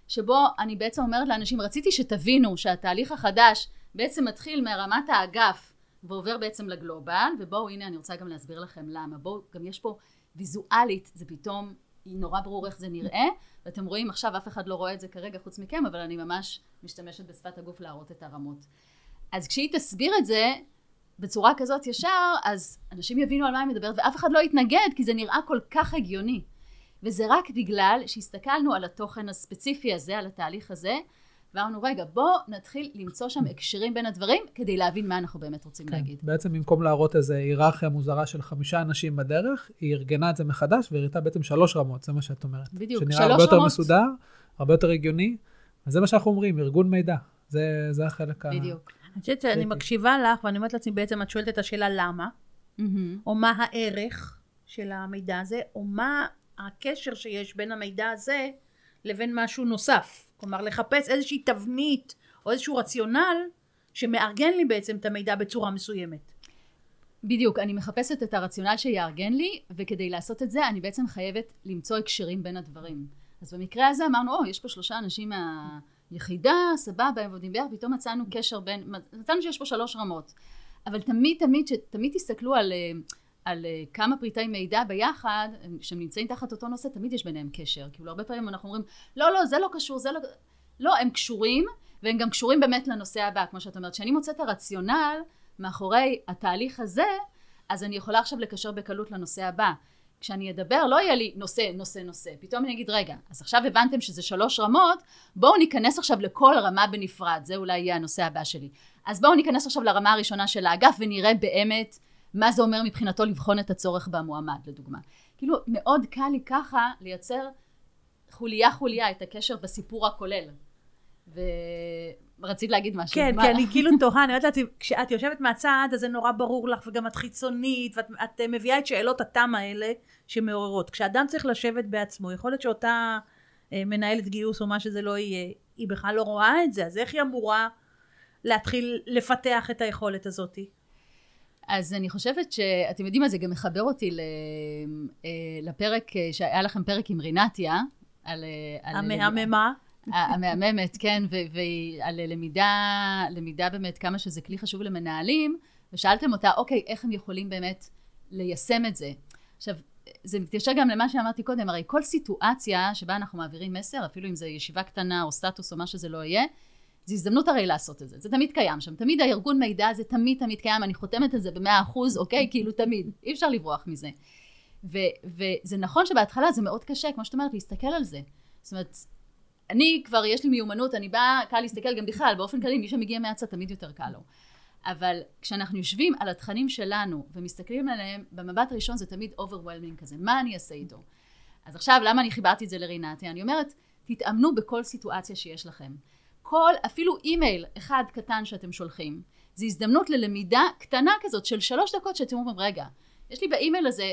Speaker 2: שבו אני בעצם אומרת לאנשים, רציתי שתבינו שהתהליך החדש בעצם מתחיל מרמת האגף ועובר בעצם לגלובל, ובואו הנה אני רוצה גם להסביר לכם למה. בואו, גם יש פה ויזואלית, זה פתאום נורא ברור איך זה נראה, ואתם רואים עכשיו אף אחד לא רואה את זה כרגע חוץ מכם, אבל אני ממש משתמשת בשפת הגוף להראות את הרמות. אז כשהיא תסביר את זה בצורה כזאת ישר, אז אנשים יבינו על מה היא מדברת, ואף אחד לא יתנגד, כי זה נראה כל כך הגיוני. וזה רק בגלל שהסתכלנו על התוכן הספציפי הזה, על התהליך הזה, ואמרנו, רגע, בוא נתחיל למצוא שם הקשרים בין הדברים, כדי להבין מה אנחנו באמת רוצים
Speaker 1: כן.
Speaker 2: להגיד.
Speaker 1: בעצם במקום להראות איזו היררכיה מוזרה של חמישה אנשים בדרך, היא ארגנה את זה מחדש והראתה בעצם שלוש רמות, זה מה שאת אומרת.
Speaker 2: בדיוק,
Speaker 1: שנראה
Speaker 2: שלוש
Speaker 1: הרבה יותר
Speaker 2: רמות.
Speaker 1: מסודר, הרבה יותר הגיוני, וזה מה שאנחנו אומרים, ארגון מידע. זה, זה החלק ה...
Speaker 2: בדיוק.
Speaker 3: אני חושבת שאני. מקשיבה לך, ואני אומרת לעצמי, בעצם את שואלת את השאלה למה,
Speaker 2: מהמם.
Speaker 3: או מה הערך של המידע הזה, או מה הקשר שיש בין המידע הזה לבין משהו נוסף. כלומר, לחפש איזושהי תבנית או איזשהו רציונל שמארגן לי בעצם את המידע בצורה מסוימת.
Speaker 2: בדיוק, אני מחפשת את הרציונל שיארגן לי, וכדי לעשות את זה אני בעצם חייבת למצוא הקשרים בין הדברים. אז במקרה הזה אמרנו, או, יש פה שלושה אנשים מהיחידה, סבבה, הם עובדים ביחד, פתאום מצאנו קשר בין, מצאנו שיש פה שלוש רמות. אבל תמיד, תמיד, תמיד תסתכלו על, אה, על אה, כמה פריטי מידע ביחד, הם- שהם נמצאים תחת אותו נושא, תמיד יש ביניהם קשר. כאילו, הרבה פעמים אנחנו אומרים, לא, לא, זה לא קשור, זה לא... לא, הם קשורים, והם גם קשורים באמת לנושא הבא, כמו שאת אומרת. כשאני מוצאת את הרציונל מאחורי התהליך הזה, אז אני יכולה עכשיו לקשר בקלות לנושא הבא. כשאני אדבר, לא יהיה לי נושא, נושא, נושא. פתאום אני אגיד, רגע, אז עכשיו הבנתם שזה שלוש רמות, בואו ניכנס עכשיו לכל רמה בנפרד, זה אולי יהיה הנושא הבא שלי. אז בואו ניכנס עכשיו לרמה הראשונה של האגף ונראה באמת מה זה אומר מבחינתו לבחון את הצורך במועמד, לדוגמה. כאילו, מאוד קל לי ככה לייצר חוליה חוליה את הקשר בסיפור הכולל. ורצית להגיד משהו.
Speaker 3: כן,
Speaker 2: מה?
Speaker 3: כי אני כאילו תוהה, אני אומרת לעצמי, כשאת יושבת מהצד, אז זה נורא ברור לך, וגם את חיצונית, ואת את, אה, מביאה את שאלות התם האלה שמעוררות. כשאדם צריך לשבת בעצמו, יכול להיות שאותה אה, מנהלת גיוס או מה שזה לא יהיה, היא בכלל לא רואה את זה, אז איך היא אמורה להתחיל לפתח את היכולת הזאת?
Speaker 2: אז אני חושבת שאתם יודעים מה, זה גם מחבר אותי אה, לפרק, אה, שהיה לכם פרק עם רינתיה, על... אה,
Speaker 3: המהממה.
Speaker 2: המהממת, כן, ועל למידה, למידה באמת, כמה שזה כלי חשוב למנהלים, ושאלתם אותה, אוקיי, איך הם יכולים באמת ליישם את זה? עכשיו, זה מתיישר גם למה שאמרתי קודם, הרי כל סיטואציה שבה אנחנו מעבירים מסר, אפילו אם זה ישיבה קטנה או סטטוס או מה שזה לא יהיה, זו הזדמנות הרי לעשות את זה, זה תמיד קיים שם, תמיד הארגון מידע הזה תמיד תמיד קיים, אני חותמת על זה במאה אחוז, אוקיי? כאילו תמיד, אי אפשר לברוח מזה. ו- וזה נכון שבהתחלה זה מאוד קשה, כמו שאת אומרת, להסתכל על זה. זאת אומרת, אני כבר, יש לי מיומנות, אני באה, קל להסתכל גם בכלל, באופן כללי, מי שמגיע מהצד תמיד יותר קל לו. אבל כשאנחנו יושבים על התכנים שלנו ומסתכלים עליהם, במבט הראשון זה תמיד overwhelming כזה, מה אני אעשה איתו? אז עכשיו, למה אני חיברתי את זה לרינתי? אני אומרת, תתאמנו בכל סיטואציה שיש לכם. כל, אפילו אימייל אחד קטן שאתם שולחים, זו הזדמנות ללמידה קטנה כזאת של שלוש דקות שאתם אומרים, רגע, יש לי באימייל הזה,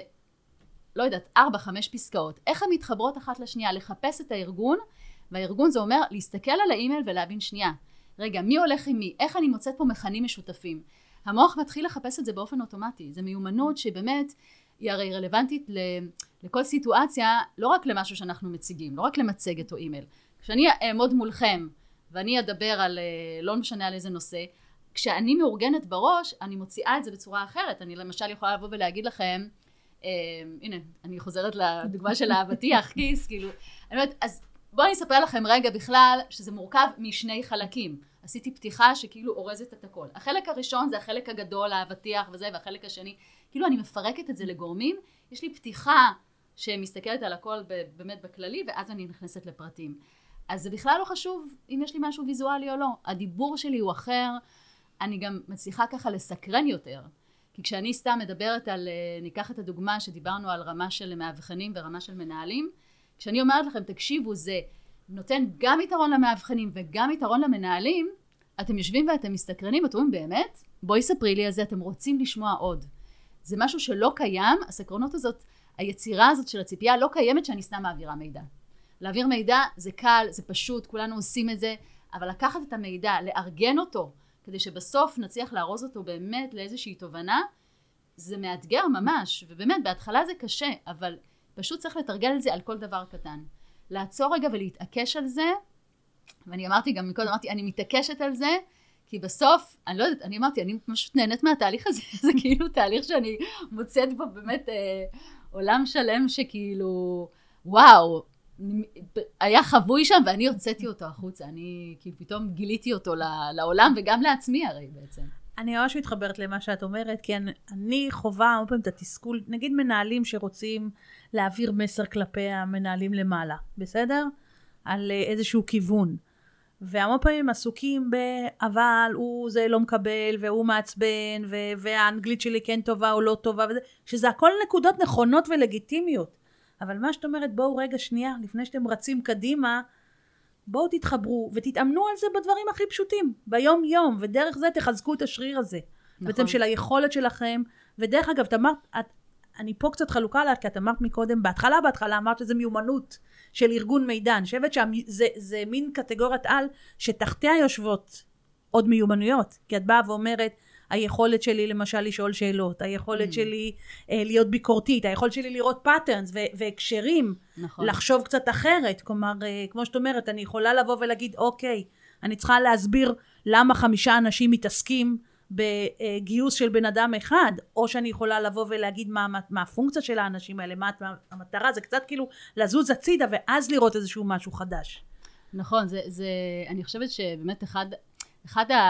Speaker 2: לא יודעת, ארבע, חמש פסקאות, איך הן מתחברות אחת לשנייה, לחפש את הארגון, והארגון זה אומר להסתכל על האימייל ולהבין שנייה, רגע, מי הולך עם מי, איך אני מוצאת פה מכנים משותפים. המוח מתחיל לחפש את זה באופן אוטומטי, זו מיומנות שבאמת היא הרי רלוונטית לכל סיטואציה, לא רק למשהו שאנחנו מציגים, לא רק למצגת או אימייל. כשאני אעמוד מולכם ואני אדבר על, אה, לא משנה על איזה נושא, כשאני מאורגנת בראש, אני מוציאה את זה בצורה אחרת. אני למשל יכולה לבוא ולהגיד לכם, אה, הנה, אני חוזרת לדוגמה של האבטיח, כיס, כאילו, אני אומרת, אז בואו אני אספר לכם רגע בכלל שזה מורכב משני חלקים. עשיתי פתיחה שכאילו אורזת את הכל. החלק הראשון זה החלק הגדול, האבטיח וזה, והחלק השני, כאילו אני מפרקת את זה לגורמים, יש לי פתיחה שמסתכלת על הכל באמת בכללי, ואז אני נכנסת לפרטים. אז זה בכלל לא חשוב אם יש לי משהו ויזואלי או לא. הדיבור שלי הוא אחר, אני גם מצליחה ככה לסקרן יותר. כי כשאני סתם מדברת על, אה, ניקח את הדוגמה שדיברנו על רמה של מאבחנים ורמה של מנהלים, כשאני אומרת לכם, תקשיבו, זה נותן גם יתרון למאבחנים וגם יתרון למנהלים, אתם יושבים ואתם מסתקרנים, אתם אומרים, באמת? בואי ספרי לי על זה, אתם רוצים לשמוע עוד. זה משהו שלא קיים, הסקרנות הזאת, היצירה הזאת של הציפייה לא קיימת שאני סתם מעבירה מידע. להעביר מידע זה קל, זה פשוט, כולנו עושים את זה, אבל לקחת את המידע, לארגן אותו, כדי שבסוף נצליח לארוז אותו באמת לאיזושהי תובנה, זה מאתגר ממש, ובאמת בהתחלה זה קשה, אבל פשוט צריך לתרגל את זה על כל דבר קטן. לעצור רגע ולהתעקש על זה, ואני אמרתי גם מקודם, אמרתי, אני מתעקשת על זה, כי בסוף, אני לא יודעת, אני אמרתי, אני פשוט נהנית מהתהליך הזה, זה כאילו תהליך שאני מוצאת בו באמת אה, עולם שלם שכאילו, וואו, היה חבוי שם ואני הוצאתי אותו החוצה, אני כאילו פתאום גיליתי אותו לעולם וגם לעצמי הרי בעצם.
Speaker 3: אני ממש מתחברת למה שאת אומרת, כי אני, אני חווה הרבה פעמים את התסכול, נגיד מנהלים שרוצים להעביר מסר כלפי המנהלים למעלה, בסדר? על אה, איזשהו כיוון. והמון פעמים עסוקים ב... אבל הוא זה לא מקבל, והוא מעצבן, ו... והאנגלית שלי כן טובה או לא טובה, וזה, שזה הכל נקודות נכונות ולגיטימיות. אבל מה שאת אומרת, בואו רגע שנייה, לפני שאתם רצים קדימה, בואו תתחברו ותתאמנו על זה בדברים הכי פשוטים, ביום יום, ודרך זה תחזקו את השריר הזה. נכון. בעצם של היכולת שלכם, ודרך אגב, את אמרת, את, אני פה קצת חלוקה עלייך, כי את אמרת מקודם, בהתחלה, בהתחלה אמרת שזה מיומנות של ארגון מידע, אני חושבת שזה מין קטגוריית-על שתחתיה יושבות עוד מיומנויות, כי את באה ואומרת, היכולת שלי למשל לשאול שאלות, היכולת אממ. שלי אה, להיות ביקורתית, היכולת שלי לראות patterns והקשרים, נכון. לחשוב קצת אחרת, כלומר, אה, כמו שאת אומרת, אני יכולה לבוא ולהגיד, אוקיי, אני צריכה להסביר למה חמישה אנשים מתעסקים בגיוס של בן אדם אחד, או שאני יכולה לבוא ולהגיד מה, מה, מה הפונקציה של האנשים האלה, מה, מה המטרה, זה קצת כאילו לזוז הצידה ואז לראות איזשהו משהו חדש.
Speaker 2: נכון, זה, זה אני חושבת שבאמת אחד, אחד ה...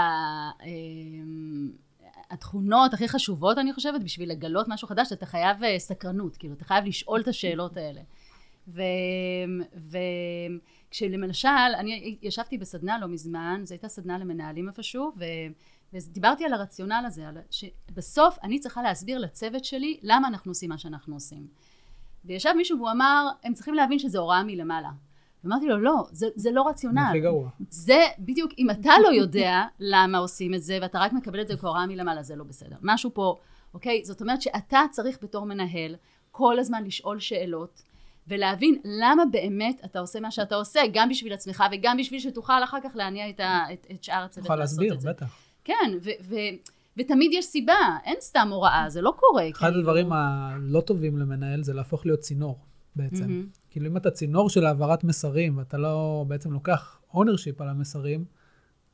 Speaker 2: התכונות הכי חשובות, אני חושבת, בשביל לגלות משהו חדש, אתה חייב אה, סקרנות, כאילו, אתה חייב לשאול את השאלות האלה. וכשלמשל, אני ישבתי בסדנה לא מזמן, זו הייתה סדנה למנהלים איפשהו, ו... ודיברתי על הרציונל הזה, על שבסוף אני צריכה להסביר לצוות שלי למה אנחנו עושים מה שאנחנו עושים. וישב מישהו והוא אמר, הם צריכים להבין שזה הוראה מלמעלה. אמרתי לו, לא, זה, זה לא רציונל. זה
Speaker 1: הכי גרוע.
Speaker 2: זה בדיוק, אם אתה לא יודע למה עושים את זה, ואתה רק מקבל את זה כהוראה מלמעלה, זה לא בסדר. משהו פה, אוקיי? זאת אומרת שאתה צריך בתור מנהל כל הזמן לשאול שאלות, ולהבין למה באמת אתה עושה מה שאתה עושה, גם בשביל עצמך וגם בשביל שתוכל אחר כך להניע את, ה, את, את שאר הצוות
Speaker 1: לעשות להסביר, את זה. בטח.
Speaker 2: כן, ו- ו- ותמיד יש סיבה, אין סתם הוראה, זה לא קורה.
Speaker 1: אחד כאילו... הדברים הלא טובים למנהל זה להפוך להיות צינור בעצם. Mm-hmm. כאילו אם אתה צינור של העברת מסרים, ואתה לא בעצם לוקח ownership על המסרים,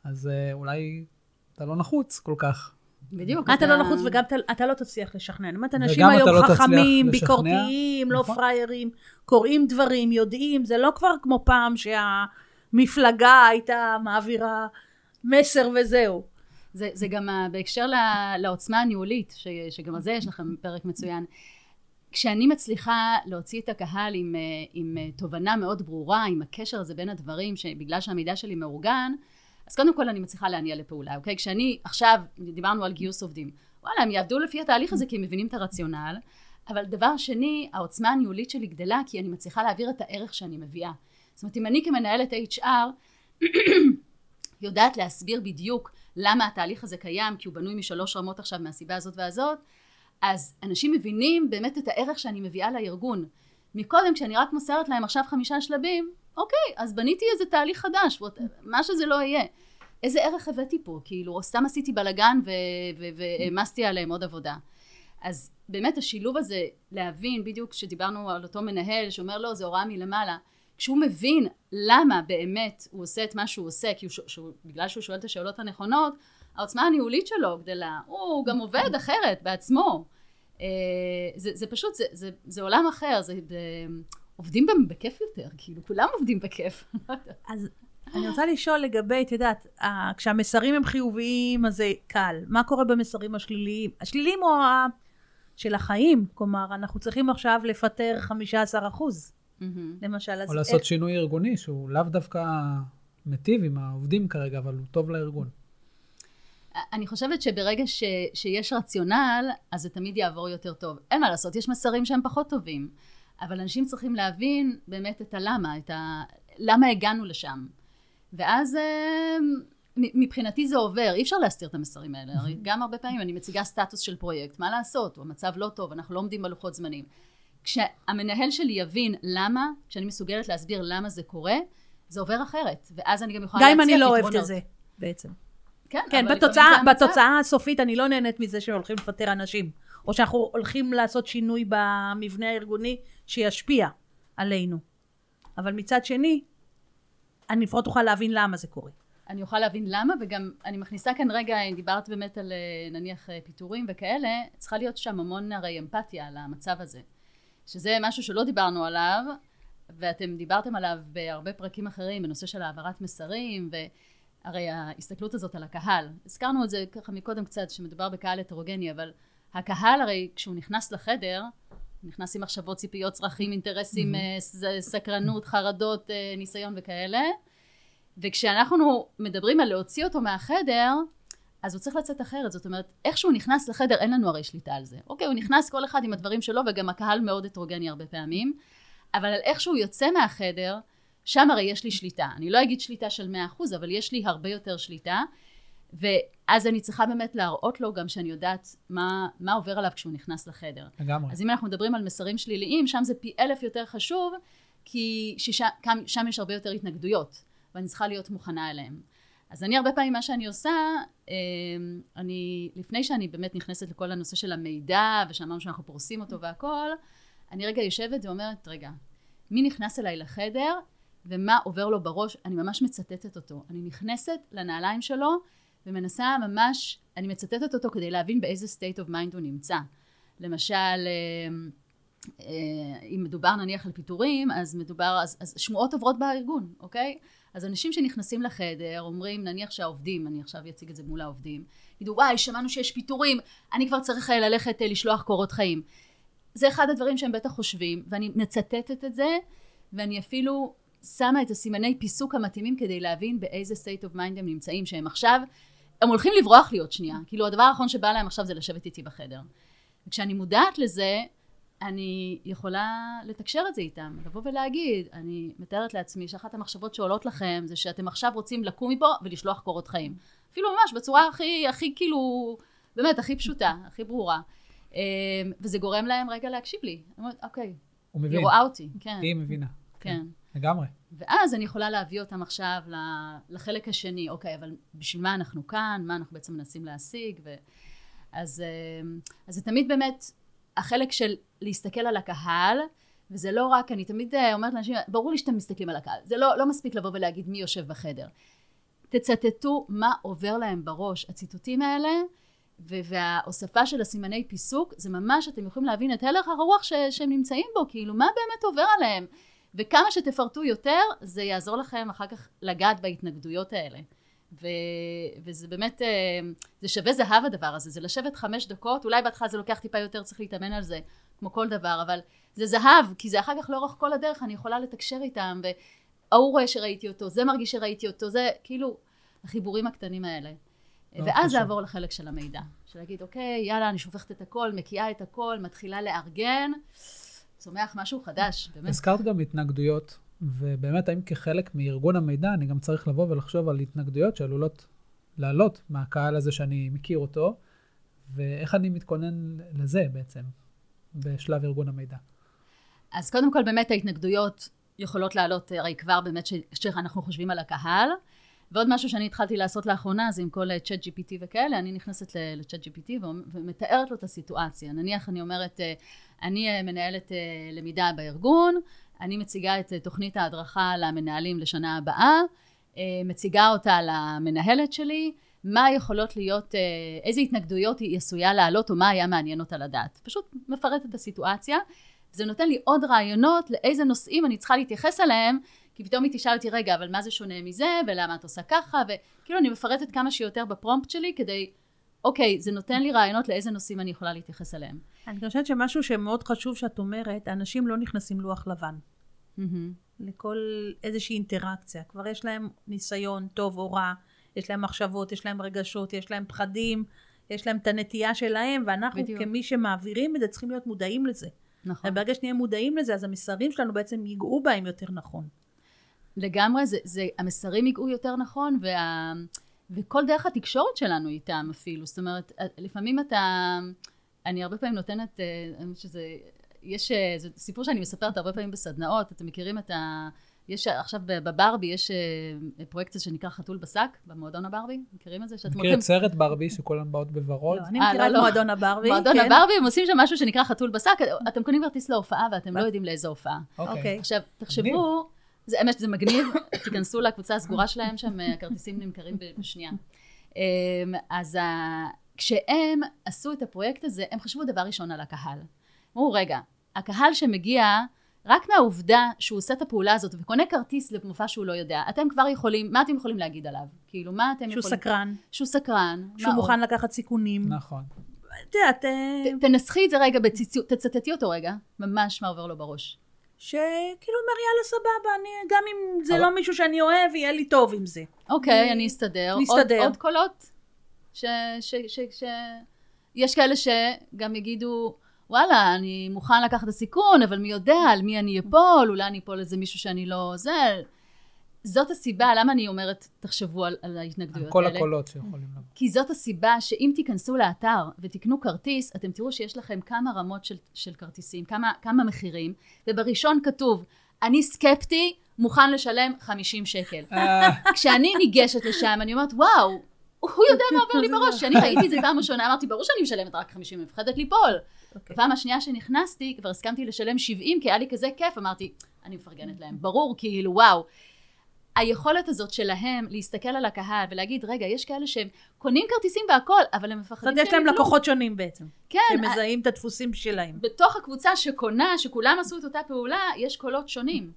Speaker 1: אז uh, אולי אתה לא נחוץ כל כך.
Speaker 2: בדיוק.
Speaker 3: אתה לא נחוץ וגם אתה לא תצליח לשכנע. אני אומרת, אנשים היום לא חכמים, ביקורתיים, לא נכון. פריירים, קוראים דברים, יודעים, זה לא כבר כמו פעם שהמפלגה הייתה מעבירה מסר וזהו.
Speaker 2: זה, זה גם בהקשר לעוצמה הניהולית, שגם על זה יש לכם פרק מצוין. כשאני מצליחה להוציא את הקהל עם, אה, עם אה, תובנה מאוד ברורה, עם הקשר הזה בין הדברים, שבגלל שהמידע שלי מאורגן, אז קודם כל אני מצליחה להניע לפעולה, אוקיי? כשאני עכשיו, דיברנו על גיוס עובדים, וואלה, הם יעבדו לפי התהליך הזה כי הם מבינים את הרציונל, אבל דבר שני, העוצמה הניהולית שלי גדלה כי אני מצליחה להעביר את הערך שאני מביאה. זאת אומרת, אם אני כמנהלת HR יודעת להסביר בדיוק למה התהליך הזה קיים, כי הוא בנוי משלוש רמות עכשיו מהסיבה הזאת והזאת, אז אנשים מבינים באמת את הערך שאני מביאה לארגון. מקודם, כשאני רק מוסרת להם עכשיו חמישה שלבים, אוקיי, אז בניתי איזה תהליך חדש, מה שזה לא יהיה. איזה ערך הבאתי פה, כאילו, או סתם עשיתי בלאגן והעמסתי עליהם עוד עבודה. אז באמת השילוב הזה, להבין, בדיוק כשדיברנו על אותו מנהל שאומר לו, לא, זה הוראה מלמעלה, כשהוא מבין למה באמת הוא עושה את מה שהוא עושה, כי הוא, שהוא, בגלל שהוא שואל את השאלות הנכונות, העוצמה הניהולית שלו גדלה, הוא גם עובד אחרת בעצמו. אה, זה, זה פשוט, זה, זה, זה עולם אחר, זה, זה, עובדים בהם בכיף יותר, כאילו, כולם עובדים בכיף.
Speaker 3: אז אני רוצה לשאול לגבי, את יודעת, כשהמסרים הם חיוביים, אז זה קל. מה קורה במסרים השליליים? השליליים או ה... של החיים, כלומר, אנחנו צריכים עכשיו לפטר 15 אחוז, mm-hmm. למשל.
Speaker 1: או לעשות איך... שינוי ארגוני, שהוא לאו דווקא מיטיב עם העובדים כרגע, אבל הוא טוב לארגון.
Speaker 2: אני חושבת שברגע ש, שיש רציונל, אז זה תמיד יעבור יותר טוב. אין מה לעשות, יש מסרים שהם פחות טובים, אבל אנשים צריכים להבין באמת את הלמה, את ה... למה הגענו לשם. ואז אה, מבחינתי זה עובר, אי אפשר להסתיר את המסרים האלה. הרי גם הרבה פעמים אני מציגה סטטוס של פרויקט, מה לעשות, או המצב לא טוב, אנחנו לא עומדים בלוחות זמנים. כשהמנהל שלי יבין למה, כשאני מסוגלת להסביר למה זה קורה, זה עובר אחרת. ואז אני גם יכולה
Speaker 3: להציע פתרונות. גם אם אני לא אוהבת את זה, בעצם. כן, כן בתוצאה, בתוצאה הסופית אני לא נהנית מזה שהולכים לפטר אנשים. או שאנחנו הולכים לעשות שינוי במבנה הארגוני שישפיע עלינו. אבל מצד שני, אני לפחות אוכל להבין למה זה קורה.
Speaker 2: אני אוכל להבין למה, וגם אני מכניסה כאן רגע, אם דיברת באמת על אה, נניח אה, פיטורים וכאלה, צריכה להיות שם המון הרי אמפתיה על המצב הזה. שזה משהו שלא דיברנו עליו, ואתם דיברתם עליו בהרבה פרקים אחרים, בנושא של העברת מסרים, והרי ההסתכלות הזאת על הקהל. הזכרנו את זה ככה מקודם קצת, שמדובר בקהל הטרוגני, אבל הקהל הרי כשהוא נכנס לחדר, נכנס עם מחשבות, ציפיות, צרכים, אינטרסים, mm-hmm. סקרנות, חרדות, ניסיון וכאלה. וכשאנחנו מדברים על להוציא אותו מהחדר, אז הוא צריך לצאת אחרת. זאת אומרת, איך שהוא נכנס לחדר, אין לנו הרי שליטה על זה. אוקיי, הוא נכנס כל אחד עם הדברים שלו, וגם הקהל מאוד הטרוגני הרבה פעמים, אבל על איך שהוא יוצא מהחדר, שם הרי יש לי שליטה. אני לא אגיד שליטה של 100%, אבל יש לי הרבה יותר שליטה, ואז אני צריכה באמת להראות לו גם שאני יודעת מה, מה עובר עליו כשהוא נכנס לחדר.
Speaker 1: לגמרי.
Speaker 2: אז אם אנחנו מדברים על מסרים שליליים, שם זה פי אלף יותר חשוב, כי ששם, שם יש הרבה יותר התנגדויות. ואני צריכה להיות מוכנה אליהם. אז אני הרבה פעמים מה שאני עושה, אמ, אני, לפני שאני באמת נכנסת לכל הנושא של המידע, ושאמרנו שאנחנו פורסים אותו והכל, אני רגע יושבת ואומרת, רגע, מי נכנס אליי לחדר, ומה עובר לו בראש, אני ממש מצטטת אותו. אני נכנסת לנעליים שלו, ומנסה ממש, אני מצטטת אותו כדי להבין באיזה state of mind הוא נמצא. למשל, אמ, אה, אם מדובר נניח על פיטורים, אז מדובר, אז, אז שמועות עוברות בארגון, אוקיי? אז אנשים שנכנסים לחדר אומרים, נניח שהעובדים, אני עכשיו אציג את זה מול העובדים, יגידו, וואי, שמענו שיש פיטורים, אני כבר צריך אה, ללכת אה, לשלוח קורות חיים. זה אחד הדברים שהם בטח חושבים, ואני מצטטת את זה, ואני אפילו שמה את הסימני פיסוק המתאימים כדי להבין באיזה state of mind הם נמצאים, שהם עכשיו, הם הולכים לברוח לי עוד שנייה. כאילו, הדבר האחרון שבא להם עכשיו זה לשבת איתי בחדר. וכשאני מודעת לזה, אני יכולה לתקשר את זה איתם, לבוא ולהגיד, אני מתארת לעצמי שאחת המחשבות שעולות לכם זה שאתם עכשיו רוצים לקום מפה ולשלוח קורות חיים. אפילו ממש בצורה הכי, הכי כאילו, באמת, הכי פשוטה, הכי ברורה. אמ, וזה גורם להם רגע להקשיב לי. אני אומרת, אוקיי,
Speaker 1: הוא מבין.
Speaker 2: היא רואה אותי, כן.
Speaker 1: היא מבינה.
Speaker 2: כן.
Speaker 1: לגמרי.
Speaker 2: ואז אני יכולה להביא אותם עכשיו לחלק השני, אוקיי, אבל בשביל מה אנחנו כאן, מה אנחנו בעצם מנסים להשיג, ו... אז, אמ, אז זה תמיד באמת החלק של להסתכל על הקהל, וזה לא רק, אני תמיד אה, אומרת לאנשים, ברור לי שאתם מסתכלים על הקהל, זה לא, לא מספיק לבוא ולהגיד מי יושב בחדר. תצטטו מה עובר להם בראש. הציטוטים האלה וההוספה של הסימני פיסוק, זה ממש, אתם יכולים להבין את הלך הרוח ש- שהם נמצאים בו, כאילו, מה באמת עובר עליהם. וכמה שתפרטו יותר, זה יעזור לכם אחר כך לגעת בהתנגדויות האלה. ו, וזה באמת, אה, זה שווה זהב הדבר הזה, זה לשבת חמש דקות, אולי בהתחלה זה לוקח טיפה יותר, צריך להתאמן על זה, כמו כל דבר, אבל זה זהב, כי זה אחר כך לאורך כל הדרך, אני יכולה לתקשר איתם, וההוא רואה שראיתי אותו, זה מרגיש שראיתי אותו, זה כאילו, החיבורים הקטנים האלה. ואז לעבור לחלק של המידע, של להגיד, אוקיי, יאללה, אני שופכת את הכל, מקיאה את הכל, מתחילה לארגן, צומח משהו חדש,
Speaker 1: באמת. הזכרת גם התנגדויות. ובאמת, האם כחלק מארגון המידע, אני גם צריך לבוא ולחשוב על התנגדויות שעלולות לעלות מהקהל הזה שאני מכיר אותו, ואיך אני מתכונן לזה בעצם, בשלב ארגון המידע.
Speaker 2: אז קודם כל, באמת ההתנגדויות יכולות לעלות, הרי כבר באמת שאנחנו חושבים על הקהל. ועוד משהו שאני התחלתי לעשות לאחרונה, זה עם כל צ'אט GPT וכאלה, אני נכנסת לצ'אט GPT ומתארת לו את הסיטואציה. נניח אני אומרת, אה, אני אה, מנהלת אה, למידה בארגון, אני מציגה את תוכנית ההדרכה למנהלים לשנה הבאה, מציגה אותה למנהלת שלי, מה יכולות להיות, איזה התנגדויות היא עשויה לעלות או מה היה מעניין אותה לדעת. פשוט מפרט את הסיטואציה. זה נותן לי עוד רעיונות לאיזה נושאים אני צריכה להתייחס אליהם כי פתאום היא תשאל אותי, רגע, אבל מה זה שונה מזה, ולמה את עושה ככה, וכאילו אני מפרטת כמה שיותר בפרומפט שלי, כדי, אוקיי, זה נותן לי רעיונות לאיזה נושאים אני יכולה להתייחס אליהם.
Speaker 3: אני חושבת שמשהו שמאוד חשוב שאת אומרת, אנשים לא נכנסים לוח לבן. Mm-hmm. לכל איזושהי אינטראקציה. כבר יש להם ניסיון טוב או רע, יש להם מחשבות, יש להם רגשות, יש להם פחדים, יש להם את הנטייה שלהם, ואנחנו בדיוק. כמי שמעבירים את זה צריכים להיות מודעים לזה. נכון. וברגע שנהיה מודעים לזה, אז המסרים שלנו בעצם ייגעו בהם יותר נכון.
Speaker 2: לגמרי, זה, זה, המסרים ייגעו יותר נכון, וה, וכל דרך התקשורת שלנו איתם אפילו. זאת אומרת, לפעמים אתה... אני הרבה פעמים נותנת, אה, שזה... יש, אה, זה סיפור שאני מספרת הרבה פעמים בסדנאות, אתם מכירים את ה... יש עכשיו בברבי, יש אה, פרויקט הזה שנקרא חתול בשק, במועדון הברבי, מכירים את זה?
Speaker 1: שאתם מכיר את סרט ברבי שכולם באות בוורוד?
Speaker 3: לא, אני מכירה את לא, לא. מועדון הברבי.
Speaker 2: מועדון כן. הברבי, הם עושים שם משהו שנקרא חתול בשק, אתם קונים כרטיס להופעה ואתם לא יודעים לאיזה הופעה. אוקיי. עכשיו, תחשבו... זה האמת שזה מגניב, תיכנסו לקבוצה הסגורה שלהם, שם אה, הכרטיסים נמכרים בשנייה. אמ, אז כשהם עשו את הפרויקט הזה, הם חשבו דבר ראשון על הקהל. אמרו, רגע, הקהל שמגיע, רק מהעובדה שהוא עושה את הפעולה הזאת וקונה כרטיס למופע שהוא לא יודע, אתם כבר יכולים, מה אתם יכולים להגיד עליו? כאילו, מה אתם
Speaker 3: שהוא
Speaker 2: יכולים...
Speaker 3: שהוא סקרן.
Speaker 2: שהוא סקרן.
Speaker 3: שהוא מוכן עוד? לקחת סיכונים.
Speaker 1: נכון.
Speaker 3: את יודעת... אה,
Speaker 2: תנסחי את זה רגע, תצטטי אותו רגע, ממש מה עובר לו בראש.
Speaker 3: שכאילו אומר יאללה סבבה, אני, גם אם זה אבל... לא מישהו שאני אוהב, יהיה לי טוב עם זה.
Speaker 2: אוקיי, אני, אני אסתדר. נסתדר. עוד, עוד קולות? ש, ש, ש, ש... יש כאלה שגם יגידו, וואלה, אני מוכן לקחת את הסיכון, אבל מי יודע על מי אני אפול, אולי אני אפול איזה מישהו שאני לא... זה... זאת הסיבה, למה אני אומרת, תחשבו על, על ההתנגדויות
Speaker 1: האלה. על כל הקולות שיכולים לבוא.
Speaker 2: כי זאת הסיבה שאם תיכנסו לאתר ותקנו כרטיס, אתם תראו שיש לכם כמה רמות של, של כרטיסים, כמה, כמה מחירים, ובראשון כתוב, אני סקפטי, מוכן לשלם 50 שקל. אה. כשאני ניגשת לשם, אני אומרת, וואו, הוא יודע מה עובר לי בראש. כשאני ראיתי את זה פעם ראשונה, אמרתי, ברור שאני משלמת רק 50, אני מפחדת ליפול. Okay. אוקיי. בפעם השנייה שנכנסתי, כבר הסכמתי לשלם 70, כי היה לי כזה כיף, אמרתי, אני מפרגנת להם. ברור, כאילו, וואו. היכולת הזאת שלהם להסתכל על הקהל ולהגיד, רגע, יש כאלה שהם קונים כרטיסים והכל, אבל הם מפחדים
Speaker 3: שהם יקנו. יש להם לקוחות שונים בעצם. כן. שמזהים את הדפוסים שלהם.
Speaker 2: בתוך הקבוצה שקונה, שכולם עשו את אותה פעולה, יש קולות שונים.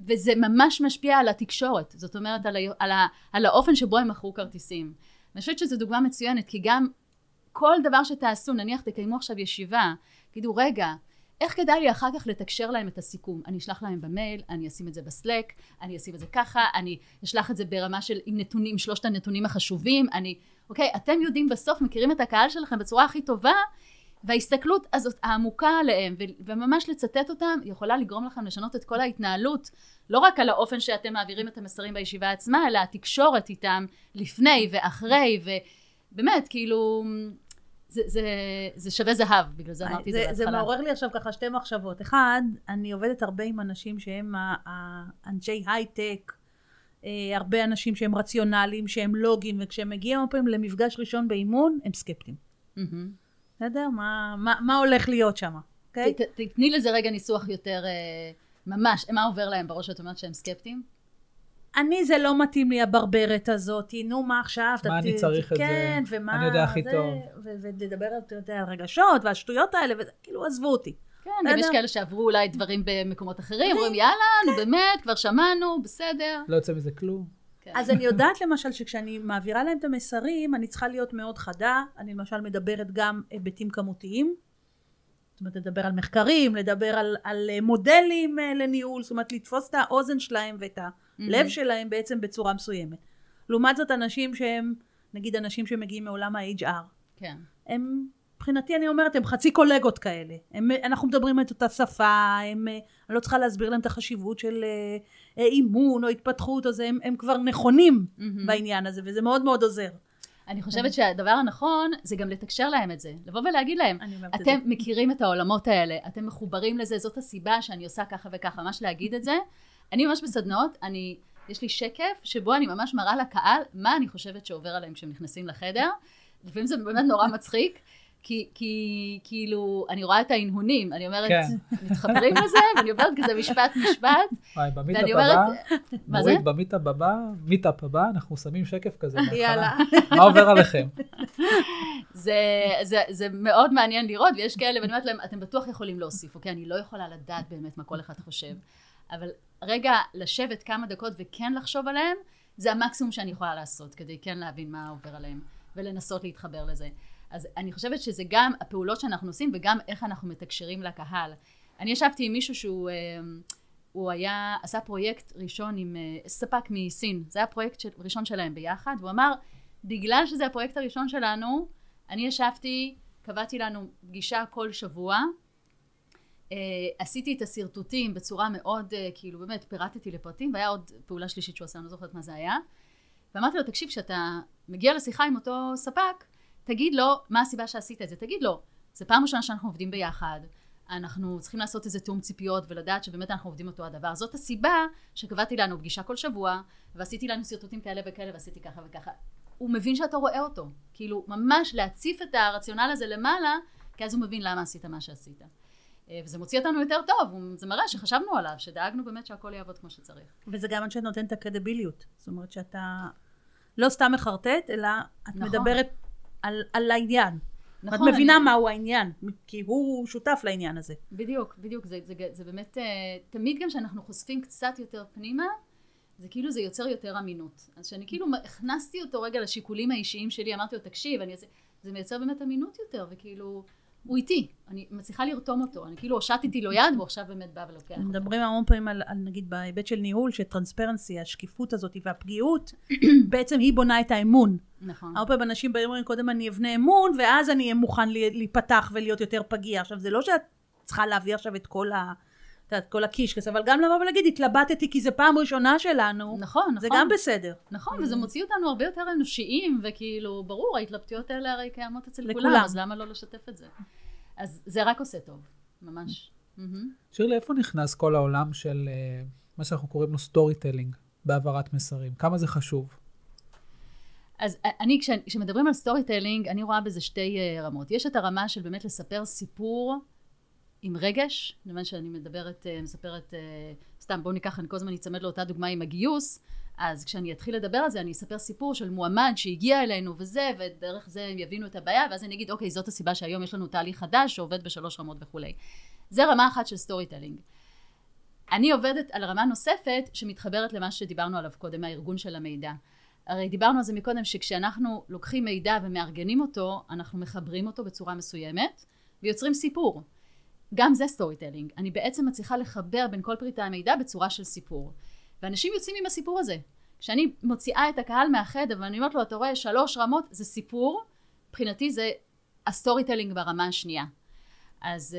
Speaker 2: וזה ממש משפיע על התקשורת. זאת אומרת, על, ה, על, ה, על האופן שבו הם מכרו כרטיסים. אני חושבת שזו דוגמה מצוינת, כי גם כל דבר שתעשו, נניח תקיימו עכשיו ישיבה, תגידו, רגע, איך כדאי לי אחר כך לתקשר להם את הסיכום? אני אשלח להם במייל, אני אשים את זה בסלק, אני אשים את זה ככה, אני אשלח את זה ברמה של עם נתונים, שלושת הנתונים החשובים, אני, אוקיי, אתם יודעים בסוף, מכירים את הקהל שלכם בצורה הכי טובה, וההסתכלות הזאת העמוקה עליהם, וממש לצטט אותם, יכולה לגרום לכם לשנות את כל ההתנהלות, לא רק על האופן שאתם מעבירים את המסרים בישיבה עצמה, אלא התקשורת איתם לפני ואחרי, ובאמת, כאילו, זה, זה, זה שווה זהב, בגלל זה אמרתי את זה בהתחלה.
Speaker 3: זה מעורר לי עכשיו ככה שתי מחשבות. אחד, אני עובדת הרבה עם אנשים שהם אנשי הייטק, אה, הרבה אנשים שהם רציונליים, שהם לוגיים, וכשהם מגיעים הרבה פעמים למפגש ראשון באימון, הם סקפטיים. בסדר? מה, מה, מה הולך להיות שם?
Speaker 2: Okay? תתני לזה רגע ניסוח יותר, אה, ממש, מה עובר להם בראש שאת אומרת שהם סקפטיים?
Speaker 3: אני, זה לא מתאים לי הברברת הזאת, נו, מה עכשיו?
Speaker 1: מה אני צריך את זה?
Speaker 3: כן, ומה...
Speaker 1: אני יודע הכי טוב.
Speaker 3: ולדבר על רגשות והשטויות האלה, וכאילו, עזבו אותי.
Speaker 2: כן, גם יש כאלה שעברו אולי דברים במקומות אחרים, אומרים, יאללה, נו כן. באמת, כבר שמענו, בסדר.
Speaker 1: לא יוצא מזה כלום.
Speaker 3: כן. אז אני יודעת למשל שכשאני מעבירה להם את המסרים, אני צריכה להיות מאוד חדה. אני למשל מדברת גם היבטים כמותיים. אומרת, לדבר על מחקרים, לדבר על, על מודלים אה, לניהול, זאת אומרת, לתפוס את האוזן שלהם ואת ה... לב שלהם בעצם בצורה מסוימת. לעומת זאת אנשים שהם, נגיד אנשים שמגיעים מעולם ה-HR,
Speaker 2: כן.
Speaker 3: הם מבחינתי אני אומרת, הם חצי קולגות כאלה. הם, אנחנו מדברים את אותה שפה, הם, אה, אני לא צריכה להסביר להם את החשיבות של אה, אה, אימון או התפתחות, אז הם, הם כבר נכונים
Speaker 2: מהמם.
Speaker 3: בעניין הזה, וזה מאוד מאוד עוזר.
Speaker 2: אני חושבת שהדבר הנכון זה גם לתקשר להם את זה. לבוא ולהגיד להם,
Speaker 3: את
Speaker 2: אתם
Speaker 3: זה.
Speaker 2: מכירים את העולמות האלה, אתם מחוברים לזה, זאת הסיבה שאני עושה ככה וככה, ממש להגיד את זה. אני ממש בסדנאות, אני, יש לי שקף שבו אני ממש מראה לקהל מה אני חושבת שעובר עליהם כשהם נכנסים לחדר. לפעמים זה באמת נורא מצחיק, כי, כי כאילו, אני רואה את ההנהונים, אני אומרת,
Speaker 4: כן.
Speaker 2: מתחברים לזה, ואני עוברת כזה משפט משפט,
Speaker 4: וואי, ב meetup
Speaker 2: ואני אומרת,
Speaker 4: הבא,
Speaker 2: מה זה?
Speaker 4: נורית, ב meetup הבא, meetup הבא, אנחנו שמים שקף כזה.
Speaker 3: יאללה.
Speaker 4: מה עובר עליכם?
Speaker 2: זה, זה, זה מאוד מעניין לראות, ויש כאלה, ואני אומרת להם, אתם בטוח יכולים להוסיף, אוקיי? אני לא יכולה לדעת באמת מה כל אחד חושב. אבל רגע, לשבת כמה דקות וכן לחשוב עליהם, זה המקסימום שאני יכולה לעשות, כדי כן להבין מה עובר עליהם, ולנסות להתחבר לזה. אז אני חושבת שזה גם הפעולות שאנחנו עושים, וגם איך אנחנו מתקשרים לקהל. אני ישבתי עם מישהו שהוא... אה, הוא היה, עשה פרויקט ראשון עם אה, ספק מסין, זה היה פרויקט של, ראשון שלהם ביחד, והוא אמר, בגלל שזה הפרויקט הראשון שלנו, אני ישבתי, קבעתי לנו פגישה כל שבוע, אה, עשיתי את השרטוטים בצורה מאוד, אה, כאילו באמת פירטתי לפרטים, והיה עוד פעולה שלישית שהוא עשה, אני לא זוכרת מה זה היה, ואמרתי לו, תקשיב, כשאתה מגיע לשיחה עם אותו ספק, תגיד לו מה הסיבה שעשית את זה, תגיד לו, זה פעם ראשונה שאנחנו עובדים ביחד, אנחנו צריכים לעשות איזה תיאום ציפיות ולדעת שבאמת אנחנו עובדים אותו הדבר. זאת הסיבה שקבעתי לנו פגישה כל שבוע, ועשיתי לנו שרטוטים כאלה וכאלה, ועשיתי ככה וככה. הוא מבין שאתה רואה אותו. כאילו, ממש להציף את הרציונל הזה למעלה, כי אז הוא מבין למה עשית מה שעשית. אה, וזה מוציא אותנו יותר טוב, זה מראה שחשבנו עליו, שדאגנו באמת שהכל יעבוד כמו שצריך.
Speaker 3: וזה גם מה שנותן את הקרדיביליות. זאת אומרת שאתה לא סתם מחרטט, אלא את
Speaker 2: נכון.
Speaker 3: מדברת על, על העניין.
Speaker 2: נכון,
Speaker 3: ואת מבינה
Speaker 2: אני-
Speaker 3: מהו העניין, כי הוא שותף לעניין הזה.
Speaker 2: בדיוק, בדיוק, זה, זה, זה באמת, אה, תמיד גם כשאנחנו חושפים קצת יותר פנימה, זה כאילו זה יוצר יותר אמינות. אז שאני כאילו הכנסתי אותו רגע לשיקולים האישיים שלי, אמרתי לו, תקשיב, אני אעשה, זה מייצר באמת אמינות יותר, וכאילו, הוא איתי, אני מצליחה לרתום אותו, אני כאילו הושטתי לו יד, והוא עכשיו באמת בא ולוקח אותו.
Speaker 3: מדברים המון פעמים על, על נגיד בהיבט של ניהול, שטרנספרנסי, השקיפות הזאת והפגיעות, בעצם היא בונה את האמון.
Speaker 2: נכון.
Speaker 3: הרבה פעמים אנשים באים ואומרים, קודם אני אבנה אמון, ואז אני אהיה מוכן להיפתח ולהיות יותר פגיע. עכשיו, זה לא שאת צריכה להביא עכשיו את כל ה... את יודעת, כל הקישקס, אבל גם לבוא ולהגיד, התלבטתי כי זו פעם ראשונה שלנו,
Speaker 2: נכון,
Speaker 3: זה
Speaker 2: נכון.
Speaker 3: גם בסדר.
Speaker 2: נכון, וזה מוציא אותנו הרבה יותר אנושיים, וכאילו, ברור, ההתלבטויות האלה הרי קיימות אצל
Speaker 3: לכולם.
Speaker 2: כולם, אז למה לא לשתף את זה? אז זה רק עושה טוב, ממש. מהמם.
Speaker 4: שירלי, איפה נכנס כל העולם של אה, מה שאנחנו קוראים לו storytelling בהעברת מסרים? כמה זה חשוב?
Speaker 2: אז אני, כש- כשמדברים על storytelling, אני רואה בזה שתי אה, רמות. יש את הרמה של באמת לספר סיפור עם רגש, זאת שאני מדברת, אה, מספרת, אה, סתם בואו ניקח, אני כל הזמן אצמד לאותה דוגמה עם הגיוס, אז כשאני אתחיל לדבר על זה, אני אספר סיפור של מועמד שהגיע אלינו וזה, ודרך זה הם יבינו את הבעיה, ואז אני אגיד, אוקיי, זאת הסיבה שהיום יש לנו תהליך חדש שעובד בשלוש רמות וכולי. זה רמה אחת של storytelling. אני עובדת על רמה נוספת שמתחברת למה שדיברנו עליו קודם, הארגון של המידע. הרי דיברנו על זה מקודם, שכשאנחנו לוקחים מידע ומארגנים אותו, אנחנו מחברים אותו בצורה מסוימת, ויוצרים סיפור. גם זה storytelling. אני בעצם מצליחה לחבר בין כל פריטי המידע בצורה של סיפור. ואנשים יוצאים עם הסיפור הזה. כשאני מוציאה את הקהל מהחדר ואני אומרת לו, אתה רואה, שלוש רמות זה סיפור, מבחינתי זה ה storytelling ברמה השנייה. אז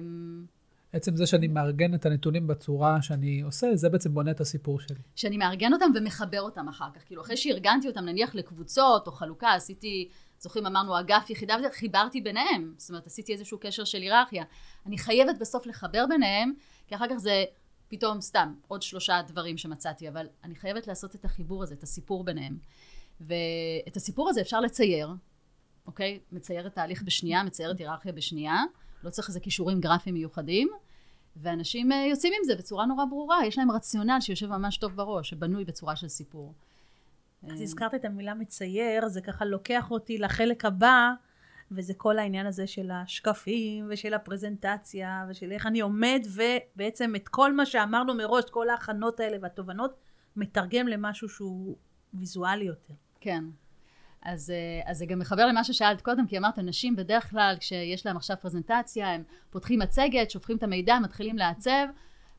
Speaker 2: אמ,
Speaker 4: עצם זה שאני מארגן את הנתונים בצורה שאני עושה, זה בעצם בונה את הסיפור שלי.
Speaker 2: שאני מארגן אותם ומחבר אותם אחר כך. כאילו, אחרי שארגנתי אותם, נניח לקבוצות או חלוקה, עשיתי, זוכרים, אמרנו אגף, יחידה, חיברתי ביניהם. זאת אומרת, עשיתי איזשהו קשר של היררכיה. אני חייבת בסוף לחבר ביניהם, כי אחר כך זה פתאום סתם עוד שלושה דברים שמצאתי, אבל אני חייבת לעשות את החיבור הזה, את הסיפור ביניהם. ואת הסיפור הזה אפשר לצייר, אוקיי? מציירת תהליך בשנייה, מציירת היררכיה בשנייה, לא צריך איזה כישורים גרפיים מיוחדים. ואנשים אה, יוצאים עם זה בצורה נורא ברורה, יש להם רציונל שיושב ממש טוב בראש, שבנוי בצורה של סיפור.
Speaker 3: אז
Speaker 2: אה,
Speaker 3: הזכרת את המילה מצייר, זה ככה לוקח אותי לחלק הבא, וזה כל העניין הזה של השקפים, ושל הפרזנטציה, ושל איך אני עומד, ובעצם את כל מה שאמרנו מראש, כל ההכנות האלה והתובנות, מתרגם למשהו שהוא ויזואלי יותר.
Speaker 2: כן. אז, אה, אז זה גם מחבר למה ששאלת קודם, כי אמרת, נשים בדרך כלל, כשיש להם עכשיו פרזנטציה, הם פותחים מצגת, שופכים את המידע, מתחילים לעצב.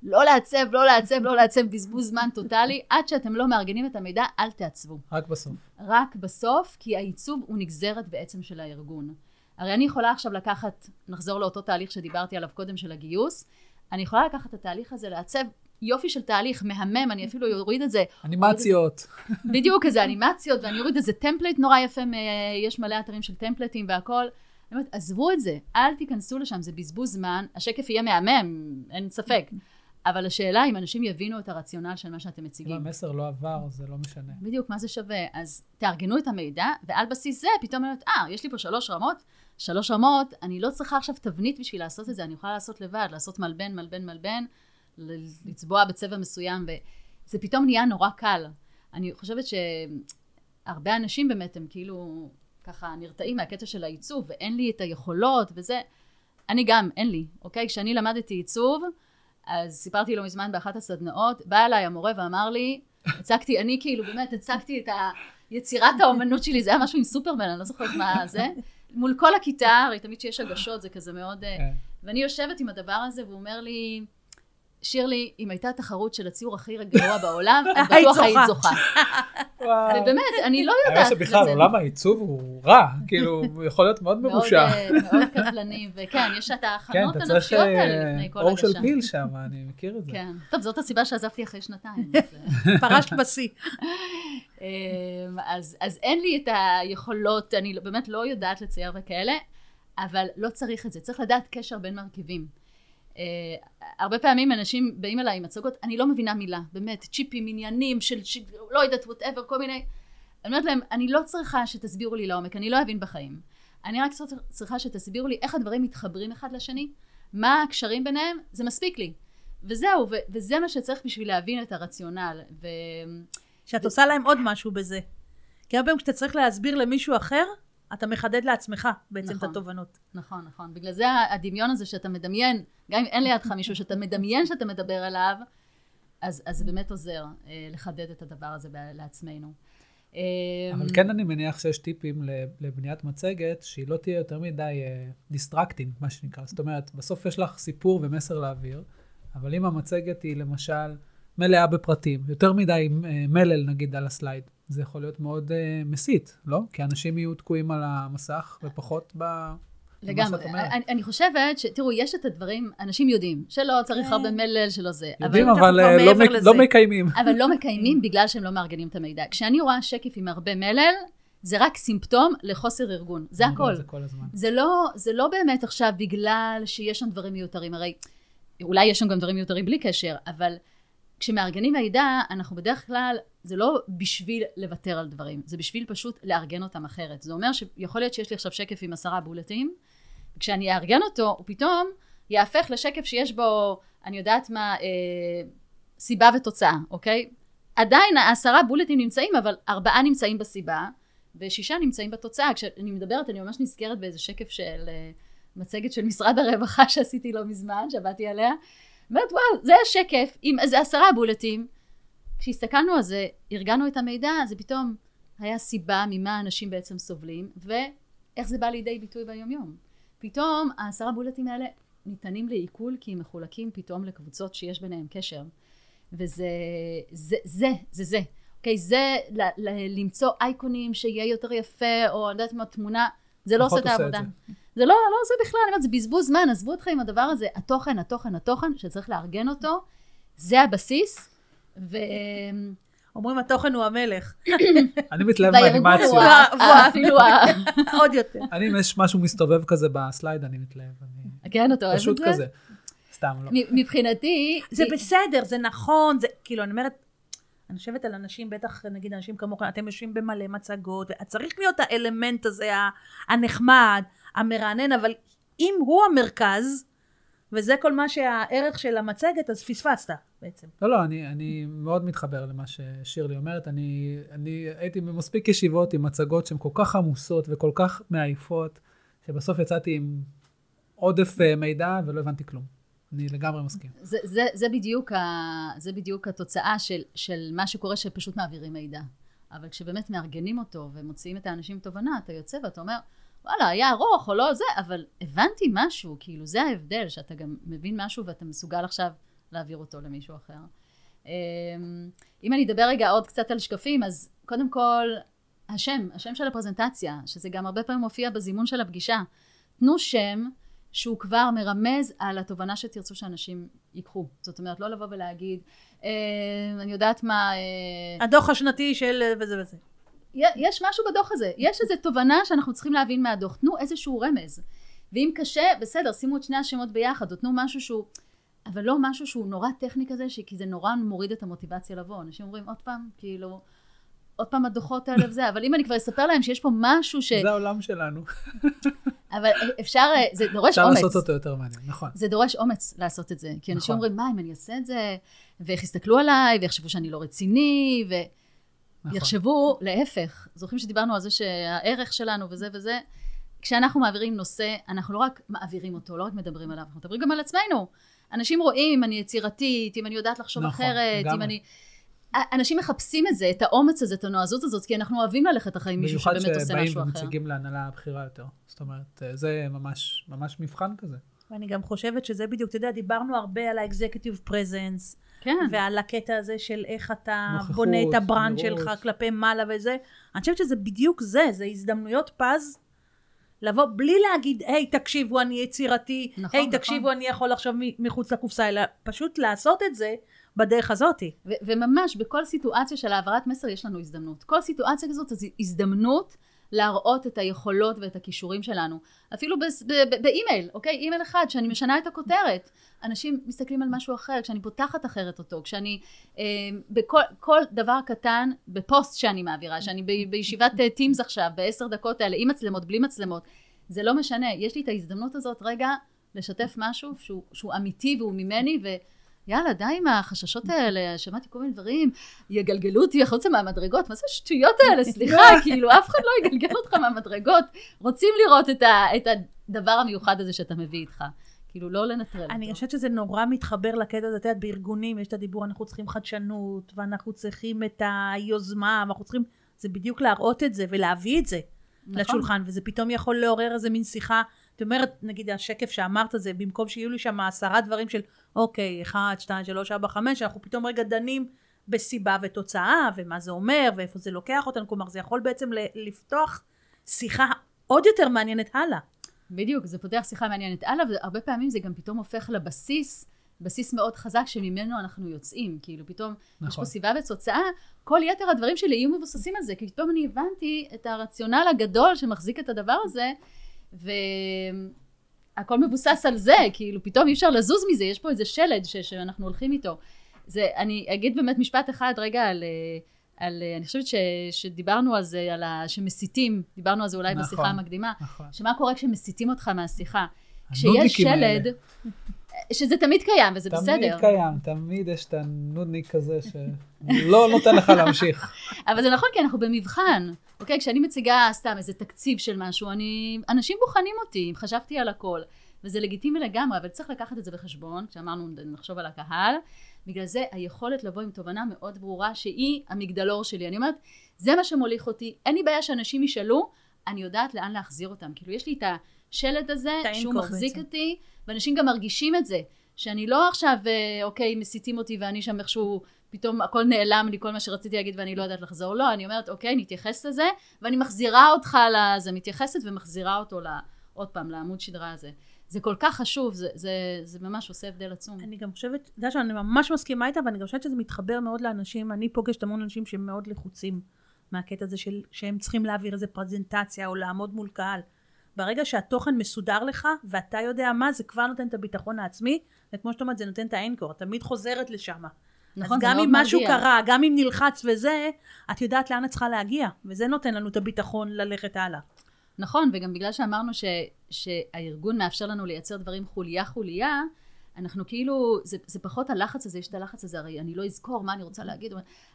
Speaker 2: לא לעצב, לא לעצב, לא לעצב, בזבוז זמן טוטאלי. עד שאתם לא מארגנים את המידע, אל תעצבו.
Speaker 4: רק בסוף.
Speaker 2: רק בסוף, כי העיצוב הוא נגזרת בעצם של הארגון. הרי אני יכולה עכשיו לקחת, נחזור לאותו תהליך שדיברתי עליו קודם של הגיוס, אני יכולה לקחת את התהליך הזה, לעצב יופי של תהליך, מהמם, אני אפילו אוריד את זה.
Speaker 4: אנימציות.
Speaker 2: בדיוק, איזה אנימציות, ואני אוריד איזה template נורא יפה, יש מלא אתרים של templateים והכל. אני אומרת, עזבו את זה, אל תיכנסו לשם, זה בזבוז זמן, השקף יהיה מהמם, אין ספק. אבל השאלה אם אנשים יבינו את הרציונל של מה שאתם מציגים.
Speaker 4: אם המסר לא עבר, זה לא משנה.
Speaker 2: בדיוק, מה זה שווה? אז תארגנו את המידע, ועל בסיס זה פתאום אומרת, אה, יש לי פה שלוש רמות, שלוש רמות, אני לא צריכה עכשיו תבנית בשביל לעשות את זה, אני יכולה לעשות לבד, לעשות מלבן, מלבן, מלבן, לצבוע בצבע מסוים, וזה פתאום נהיה נורא קל. אני חושבת שהרבה אנשים באמת הם כאילו ככה נרתעים מהקטע של העיצוב, ואין לי את היכולות וזה. אני גם, אין לי, אוקיי? כשאני למדתי עיצוב, אז סיפרתי לו מזמן באחת הסדנאות, בא אליי המורה ואמר לי, הצגתי, אני כאילו באמת הצגתי את היצירת האומנות שלי, זה היה משהו עם סופרמן, אני לא זוכרת מה זה, מול כל הכיתה, הרי תמיד כשיש הגשות זה כזה מאוד... אה, כן. ואני יושבת עם הדבר הזה, והוא אומר לי, שירלי, אם הייתה תחרות של הציור הכי גרוע בעולם, אז בטוח היית זוכה. ובאמת, אני לא יודעת.
Speaker 4: האמת שבכלל עולם העיצוב הוא רע, כאילו, הוא יכול להיות מאוד מרושע.
Speaker 2: מאוד קטלני, וכן, יש את ההכנות הנפשיות האלה לפני כל הגשה.
Speaker 4: כן, אתה צריך עור של פיל שם, אני מכיר את זה.
Speaker 2: כן, טוב, זאת הסיבה שעזבתי אחרי שנתיים.
Speaker 3: פרשת בשיא.
Speaker 2: אמ, אז אין לי את היכולות, אני באמת לא יודעת לצייר וכאלה, אבל לא צריך את זה, צריך לדעת קשר בין מרכיבים. אה, הרבה פעמים אנשים באים אליי עם מצגות, אני לא מבינה מילה, באמת, צ'יפים, עניינים של. לא יודעת, whatever, כל מיני... אני אומרת להם, אני לא צריכה שתסבירו לי לעומק, אני לא אבין בחיים. אני רק צריכה שתסבירו לי איך הדברים מתחברים אחד לשני, מה הקשרים ביניהם, זה מספיק לי. וזהו, וזה מה שצריך בשביל להבין את הרציונל. ו...
Speaker 3: שאת ו... עושה להם עוד משהו בזה. כי הרבה פעמים כשאתה צריך להסביר למישהו אחר, אתה מחדד לעצמך בעצם נכון, את התובנות.
Speaker 2: נכון, נכון. בגלל זה הדמיון הזה שאתה מדמיין, גם אם אין לידך מישהו שאתה מדמיין שאתה מדבר עליו, אז, אז זה באמת עוזר אה, לחדד את הדבר הזה לעצמנו.
Speaker 4: אה, אבל כן אני מניח שיש טיפים לבניית מצגת, שהיא לא תהיה יותר מדי distracting, אה, מה שנקרא. זאת אומרת, בסוף יש לך סיפור ומסר להעביר, אבל אם המצגת היא למשל מלאה בפרטים, יותר מדי אה, מלל נגיד על ה slide, זה יכול להיות מאוד אה, מסיט, לא? כי אנשים יהיו תקועים על המסך ופחות ב...
Speaker 2: לגמרי. אני, אני חושבת ש... תראו, יש את הדברים, אנשים יודעים, שלא צריך הרבה מלל, שלא זה.
Speaker 4: יודעים, אבל, אבל אה, לא, מק, לא מקיימים.
Speaker 2: אבל לא מקיימים בגלל שהם לא מארגנים את המידע. כשאני רואה שקף עם הרבה מלל, זה רק סימפטום לחוסר ארגון. זה הכל.
Speaker 4: זה כל הזמן.
Speaker 2: זה לא, זה לא באמת עכשיו בגלל שיש שם דברים מיותרים. הרי אולי יש שם גם דברים מיותרים בלי קשר, אבל כשמארגנים מידע, אנחנו בדרך כלל, זה לא בשביל לוותר על דברים, זה בשביל פשוט לארגן אותם אחרת. זה אומר שיכול להיות שיש לי עכשיו שקף עם עשרה בולטים, וכשאני אארגן אותו, הוא פתאום יהפך לשקף שיש בו, אני יודעת מה, אה, סיבה ותוצאה, אוקיי? עדיין העשרה בולטים נמצאים, אבל ארבעה נמצאים בסיבה, ושישה נמצאים בתוצאה. כשאני מדברת, אני ממש נזכרת באיזה שקף של אה, מצגת של משרד הרווחה שעשיתי לא מזמן, שעבדתי עליה. אומרת, וואו, זה השקף עם איזה עשרה בולטים. כשהסתכלנו על זה, ארגנו את המידע, זה פתאום היה סיבה ממה אנשים בעצם סובלים, ואיך זה בא לידי ביטוי ביומיום. פתאום העשרה בולטים האלה ניתנים לעיכול כי הם מחולקים פתאום לקבוצות שיש ביניהם קשר. וזה, זה, זה, זה, זה. אוקיי, זה ל, ל, למצוא אייקונים שיהיה יותר יפה, או אני יודעת מה, תמונה, זה לא עושה את העבודה. זה. זה לא, לא זה בכלל, אני אומרת, זה בזבוז זמן, עזבו אתכם עם הדבר הזה. התוכן, התוכן, התוכן, שצריך לארגן אותו, זה הבסיס, ו...
Speaker 3: אומרים התוכן הוא המלך.
Speaker 4: אני מתלהב מהאנימציות.
Speaker 2: אפילו
Speaker 3: עוד יותר.
Speaker 4: אני, אם יש משהו מסתובב כזה בסלייד, אני מתלהב.
Speaker 2: כן, אתה אוהב את זה?
Speaker 4: פשוט כזה. סתם, לא.
Speaker 2: מבחינתי...
Speaker 3: זה בסדר, זה נכון, זה כאילו, אני אומרת, אני חושבת על אנשים, בטח נגיד אנשים כמוך, אתם יושבים במלא מצגות, צריך להיות האלמנט הזה הנחמד, המרענן, אבל אם הוא המרכז, וזה כל מה שהערך של המצגת, אז פספסת בעצם.
Speaker 4: לא, לא, אני, אני מאוד מתחבר למה ששירלי אומרת. אני, אני הייתי במספיק ישיבות עם מצגות שהן כל כך עמוסות וכל כך מעייפות, שבסוף יצאתי עם עודף אה, מידע ולא הבנתי כלום. אני לגמרי מסכים.
Speaker 2: זה, זה, זה, בדיוק, ה, זה בדיוק התוצאה של, של מה שקורה שפשוט מעבירים מידע. אבל כשבאמת מארגנים אותו ומוציאים את האנשים תובנה, אתה יוצא ואתה אומר, וואלה, היה ארוך או לא זה, אבל הבנתי משהו, כאילו זה ההבדל, שאתה גם מבין משהו ואתה מסוגל עכשיו להעביר אותו למישהו אחר. אמ, אם אני אדבר רגע עוד קצת על שקפים, אז קודם כל, השם, השם של הפרזנטציה, שזה גם הרבה פעמים מופיע בזימון של הפגישה. תנו שם שהוא כבר מרמז על התובנה שתרצו שאנשים ייקחו. זאת אומרת, לא לבוא ולהגיד, אה, אני יודעת מה... אה,
Speaker 3: הדוח השנתי של וזה וזה.
Speaker 2: יש משהו בדוח הזה, יש איזו תובנה שאנחנו צריכים להבין מהדוח. תנו איזשהו רמז. ואם קשה, בסדר, שימו את שני השמות ביחד, או תנו משהו שהוא... אבל לא משהו שהוא נורא טכני כזה, כי זה נורא מוריד את המוטיבציה לבוא. אנשים אומרים, עוד פעם, כאילו, עוד פעם הדוחות האלה וזה, אבל אם אני כבר אספר להם שיש פה משהו ש...
Speaker 4: זה העולם שלנו.
Speaker 2: אבל אפשר, זה דורש
Speaker 4: אפשר
Speaker 2: אומץ.
Speaker 4: אפשר לעשות אותו יותר מעניין, נכון.
Speaker 2: זה דורש אומץ לעשות את זה. כי אנשים
Speaker 4: נכון.
Speaker 2: אומרים, מה, אם אני אעשה את זה, ואיך יסתכלו עליי, ויחשבו שאני לא רציני, ויחשבו, נכון. להפך. זוכרים שדיברנו על זה שהערך שלנו וזה וזה, כשאנחנו מעבירים נושא, אנחנו לא רק מעבירים אותו, לא רק מדברים עליו, אנחנו מדברים גם על עצמנו. אנשים רואים אם אני יצירתית, אם אני יודעת לחשוב
Speaker 4: נכון,
Speaker 2: אחרת,
Speaker 4: לגמרי.
Speaker 2: אם אני... אנשים מחפשים את זה, את האומץ הזה, את הנועזות הזאת, כי אנחנו אוהבים ללכת אחרי מישהו שבאמת עושה משהו אחר.
Speaker 4: במיוחד שבאים ומציגים להנהלה הבכירה יותר. זאת אומרת, זה ממש, ממש מבחן כזה.
Speaker 3: ואני גם חושבת שזה בדיוק, אתה יודע, דיברנו הרבה על ה-executive presence,
Speaker 2: כן.
Speaker 3: ועל הקטע הזה של איך אתה
Speaker 4: נוכחות,
Speaker 3: בונה את ה
Speaker 4: brand.
Speaker 3: שלך כלפי מעלה וזה. אני חושבת שזה בדיוק זה, זה הזדמנויות פז לבוא בלי להגיד, היי, תקשיבו, אני יצירתי,
Speaker 2: נכון,
Speaker 3: היי,
Speaker 2: נכון.
Speaker 3: תקשיבו, אני יכול לחשוב מחוץ לקופסה, אלא פשוט לעשות את זה בדרך הזאתי.
Speaker 2: וממש בכל סיטואציה של העברת מסר יש לנו הזדמנות. כל סיטואציה כזאת זו הזדמנות להראות את היכולות ואת הכישורים שלנו. אפילו באימייל, אוקיי? אימייל אחד, שאני משנה את הכותרת. אנשים מסתכלים על משהו אחר, כשאני פותחת אחרת אותו, כשאני, אה, בכל כל דבר קטן, בפוסט שאני מעבירה, שאני ב- בישיבת Teams עכשיו, בעשר דקות האלה, עם מצלמות, בלי מצלמות, זה לא משנה, יש לי את ההזדמנות הזאת רגע לשתף משהו שהוא, שהוא אמיתי והוא ממני, ו... יאללה, די עם החששות האלה, שמעתי כל מיני דברים, יגלגלו אותי החוצה מהמדרגות, מה זה השטויות האלה, סליחה, כאילו, אף אחד לא יגלגל אותך מהמדרגות. רוצים לראות את, ה, את הדבר המיוחד הזה שאתה מביא איתך. כאילו, לא לנטרל
Speaker 3: אני
Speaker 2: אותו.
Speaker 3: חושבת שזה נורא מתחבר לקטע הזה, את יודעת, בארגונים יש את הדיבור, אנחנו צריכים חדשנות, ואנחנו צריכים את היוזמה, ואנחנו צריכים, זה בדיוק להראות את זה ולהביא את זה
Speaker 2: נכון.
Speaker 3: לשולחן, וזה פתאום יכול לעורר איזה מין שיחה. את אומרת, נגיד השקף שאמרת זה, במקום שיהיו לי שם עשרה דברים של, אוקיי, אחד, שתיים, שלוש, ארבע, חמש, אנחנו פתאום רגע דנים בסיבה ותוצאה, ומה זה אומר, ואיפה זה לוקח אותנו, כלומר, זה יכול בעצם ל- לפתוח שיחה עוד יותר מעניינת הלאה.
Speaker 2: בדיוק, זה פותח שיחה מעניינת הלאה, והרבה פעמים זה גם פתאום הופך לבסיס, בסיס מאוד חזק שממנו אנחנו יוצאים. כאילו, פתאום נכון. יש. פה סיבה ותוצאה, כל יתר הדברים שלי יהיו מבוססים על זה, כי פתאום אני הבנתי את הרציונל הגדול שמחזיק את הדבר הזה, והכל מבוסס על זה, כאילו, פתאום אי אפשר לזוז מזה, יש פה איזה שלד ש... שאנחנו הולכים איתו. זה, אני אגיד באמת משפט אחד רגע על... על, אני חושבת ש, שדיברנו על זה, על ה, שמסיתים, דיברנו על זה אולי
Speaker 4: נכון,
Speaker 2: בשיחה המקדימה,
Speaker 4: נכון.
Speaker 2: שמה קורה כשמסיתים אותך מהשיחה. כשיש שלד. שזה תמיד קיים וזה
Speaker 4: תמיד
Speaker 2: בסדר.
Speaker 4: קיים, תמיד יש את הנודניק כזה שלא נותן לך להמשיך.
Speaker 2: אבל זה נכון, כי אנחנו במבחן. אוקיי, כשאני מציגה סתם איזה תקציב של משהו, אני... אנשים בוחנים אותי, אם חשבתי על הכל. וזה לגיטימי לגמרי, אבל צריך לקחת את זה בחשבון, כשאמרנו נחשוב על הקהל. בגלל זה היכולת לבוא עם תובנה מאוד ברורה שהיא המגדלור שלי. אני אומרת, זה מה שמוליך אותי, אין לי בעיה שאנשים ישאלו, אני יודעת לאן להחזיר אותם. כאילו, יש לי את השלד הזה, שהוא מחזיק
Speaker 3: בעצם.
Speaker 2: אותי, ואנשים גם מרגישים את זה. שאני לא עכשיו, אה, אוקיי, מסיתים אותי ואני שם איכשהו, פתאום הכל נעלם לי, כל מה שרציתי להגיד ואני לא יודעת לחזור. לא, אני אומרת, אוקיי, נתייחס לזה, ואני מחזירה אותך לזה, מתייחסת ומחזירה אותו ל... עוד פעם, לעמוד שדרה הזה. זה כל כך חשוב, זה, זה, זה ממש עושה הבדל עצום.
Speaker 3: אני גם חושבת, אתה יודע שאני ממש מסכימה איתה, ואני גם חושבת שזה מתחבר מאוד לאנשים, אני פוגשת המון אנשים שהם מאוד לחוצים מהקטע הזה של, שהם צריכים להעביר איזה פרזנטציה או לעמוד מול קהל. ברגע שהתוכן מסודר לך, ואתה יודע מה, זה כבר נותן את הביטחון העצמי, וכמו שאת אומרת, זה נותן את האנקור, את תמיד חוזרת לשם.
Speaker 2: נכון,
Speaker 3: אז גם אם משהו
Speaker 2: מרגיע.
Speaker 3: קרה, גם אם נלחץ וזה, את יודעת לאן את צריכה להגיע, וזה נותן לנו את הביטחון ללכת הלאה.
Speaker 2: נכון, וגם בגלל שאמרנו ש, שהארגון מאפשר לנו לייצר דברים חוליה חוליה, אנחנו כאילו, זה, זה פחות הלחץ הזה, יש את הלחץ הזה, הרי אני לא אזכור מה אני רוצה להגיד,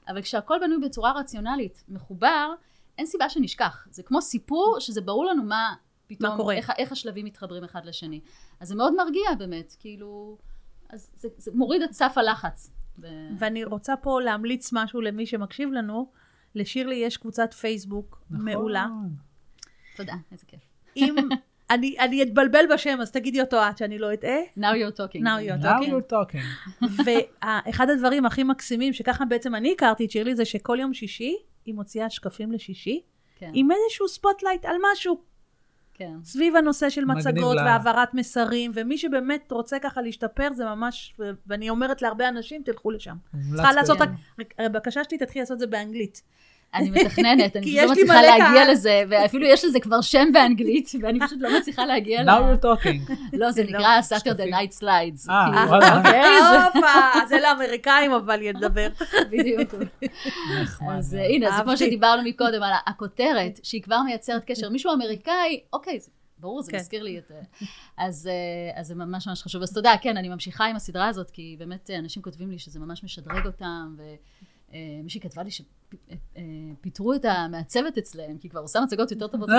Speaker 2: אבל כשהכל בנוי בצורה רציונלית, מחובר, אין סיבה שנשכח. זה כמו סיפור שזה ברור לנו מה פתאום,
Speaker 3: מה קורה.
Speaker 2: איך, איך השלבים מתחברים אחד לשני. אז זה מאוד מרגיע באמת, כאילו, אז זה, זה מוריד את סף הלחץ. ו...
Speaker 3: ואני רוצה פה להמליץ משהו למי שמקשיב לנו, לשירלי יש קבוצת פייסבוק
Speaker 4: נכון.
Speaker 3: מעולה.
Speaker 2: תודה, איזה כיף.
Speaker 3: אם אני, אני אתבלבל בשם, אז תגידי אותו את, שאני לא אטעה.
Speaker 2: Now you're talking.
Speaker 3: Now you're
Speaker 4: Now
Speaker 3: talking.
Speaker 4: you're talking.
Speaker 3: ואחד הדברים הכי מקסימים, שככה בעצם אני הכרתי את שירלי, זה שכל יום שישי היא מוציאה שקפים לשישי,
Speaker 2: כן,
Speaker 3: עם איזשהו spotlight על משהו.
Speaker 2: כן.
Speaker 3: סביב הנושא של מצגות
Speaker 4: לה.
Speaker 3: והעברת מסרים, ומי שבאמת רוצה ככה להשתפר, זה ממש, ו- ואני אומרת להרבה אנשים, תלכו לשם. צריכה לעשות הבקשה שלי תתחיל לעשות את זה באנגלית.
Speaker 2: אני מתכננת, אני
Speaker 3: כי
Speaker 2: פשוט לא
Speaker 3: יש לי
Speaker 2: מצליחה להגיע. לזה, ואפילו יש לזה כבר שם באנגלית, ואני פשוט לא מצליחה להגיע ל...
Speaker 4: Now you're talking.
Speaker 2: לא, זה
Speaker 3: לא,
Speaker 2: נקרא Saturday. Night Slides.
Speaker 4: אה,
Speaker 2: כאילו,
Speaker 4: וואלה.
Speaker 2: אוקיי, זה
Speaker 3: הופה, זה לאמריקאים אבל ידבר.
Speaker 2: בדיוק. אז הנה, זה כמו. שדיברנו מקודם על הכותרת, שהיא כבר מייצרת קשר. מישהו אמריקאי, אוקיי, ברור, זה
Speaker 3: כן.
Speaker 2: מזכיר לי את... אה, אז אה, אז זה ממש ממש חשוב. אז תודה, כן, אני ממשיכה עם הסדרה הזאת, כי באמת אה, אנשים כותבים לי שזה ממש משדרג אותם, ומישהי כתבה לי שפיטרו את המעצבת אצלם, כי היא כבר עושה מצגות יותר טובות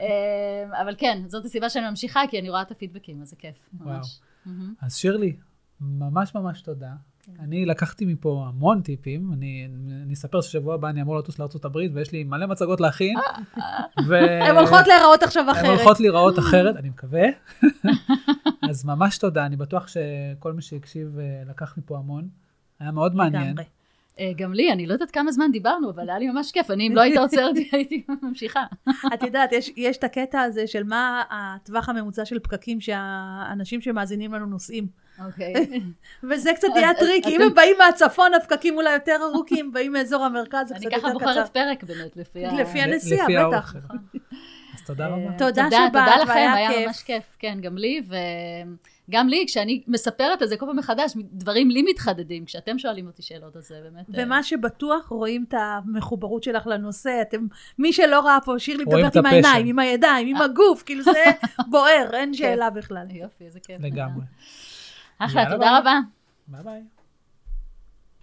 Speaker 2: אה, אבל כן, זאת הסיבה שאני ממשיכה, כי אני רואה את הפידבקים, אז זה כיף, ממש.
Speaker 4: אז שירלי, ממש ממש תודה. אני לקחתי מפה המון טיפים, אני, אני אספר ששבוע הבא אני אמור לטוס לארה"ב ויש לי מלא מצגות להכין. ו...
Speaker 3: הן הולכות להיראות עכשיו
Speaker 4: הן
Speaker 3: אחרת.
Speaker 4: הולכות להיראות אחרת, אני מקווה. אז ממש תודה, אני בטוח שכל מי שהקשיב אה, לקח מפה המון. היה מאוד מעניין.
Speaker 3: לגמרי.
Speaker 2: אה, גם לי, אני לא יודעת כמה זמן דיברנו, אבל היה לי ממש כיף. אני, אם לא היית עוצרת, הייתי ממשיכה.
Speaker 3: את יודעת, יש, יש את הקטע הזה של מה הטווח הממוצע של פקקים שהאנשים שמאזינים לנו נוסעים.
Speaker 2: אוקיי.
Speaker 3: וזה קצת נהיה טריק, אם
Speaker 2: אתם-
Speaker 3: הם באים מהצפון, הפקקים אולי יותר ארוכים, באים מאזור המרכז, זה
Speaker 2: אני
Speaker 3: קצת
Speaker 2: ככה
Speaker 3: יותר
Speaker 2: בוחרת
Speaker 3: קצר.
Speaker 2: פרק באמת, לפי ה...
Speaker 3: לפי
Speaker 4: ל-
Speaker 3: הנסיעה,
Speaker 4: לפי
Speaker 3: בטח.
Speaker 4: שלה. אז תודה רבה.
Speaker 3: תודה
Speaker 2: תודה,
Speaker 3: שבאת,
Speaker 2: תודה לכם, היה
Speaker 3: כיף.
Speaker 2: ממש כיף. כן, גם לי, וגם לי, כשאני מספרת על זה כל פעם מחדש, דברים לי מתחדדים, כשאתם שואלים אותי שאלות, אז זה באמת... אה,
Speaker 3: ומה שבטוח, רואים את המחוברות שלך לנושא. אתם, מי שלא ראה פה, שירלי
Speaker 4: רואים
Speaker 3: מדברת
Speaker 4: את
Speaker 3: עם העיניים. עם הידיים, עם הגוף, כאילו זה בוער, אין שאלה בכלל.
Speaker 2: יופי, איזה כיף.
Speaker 4: לגמרי.
Speaker 2: אחלה, תודה. רבה.
Speaker 4: ביי ביי.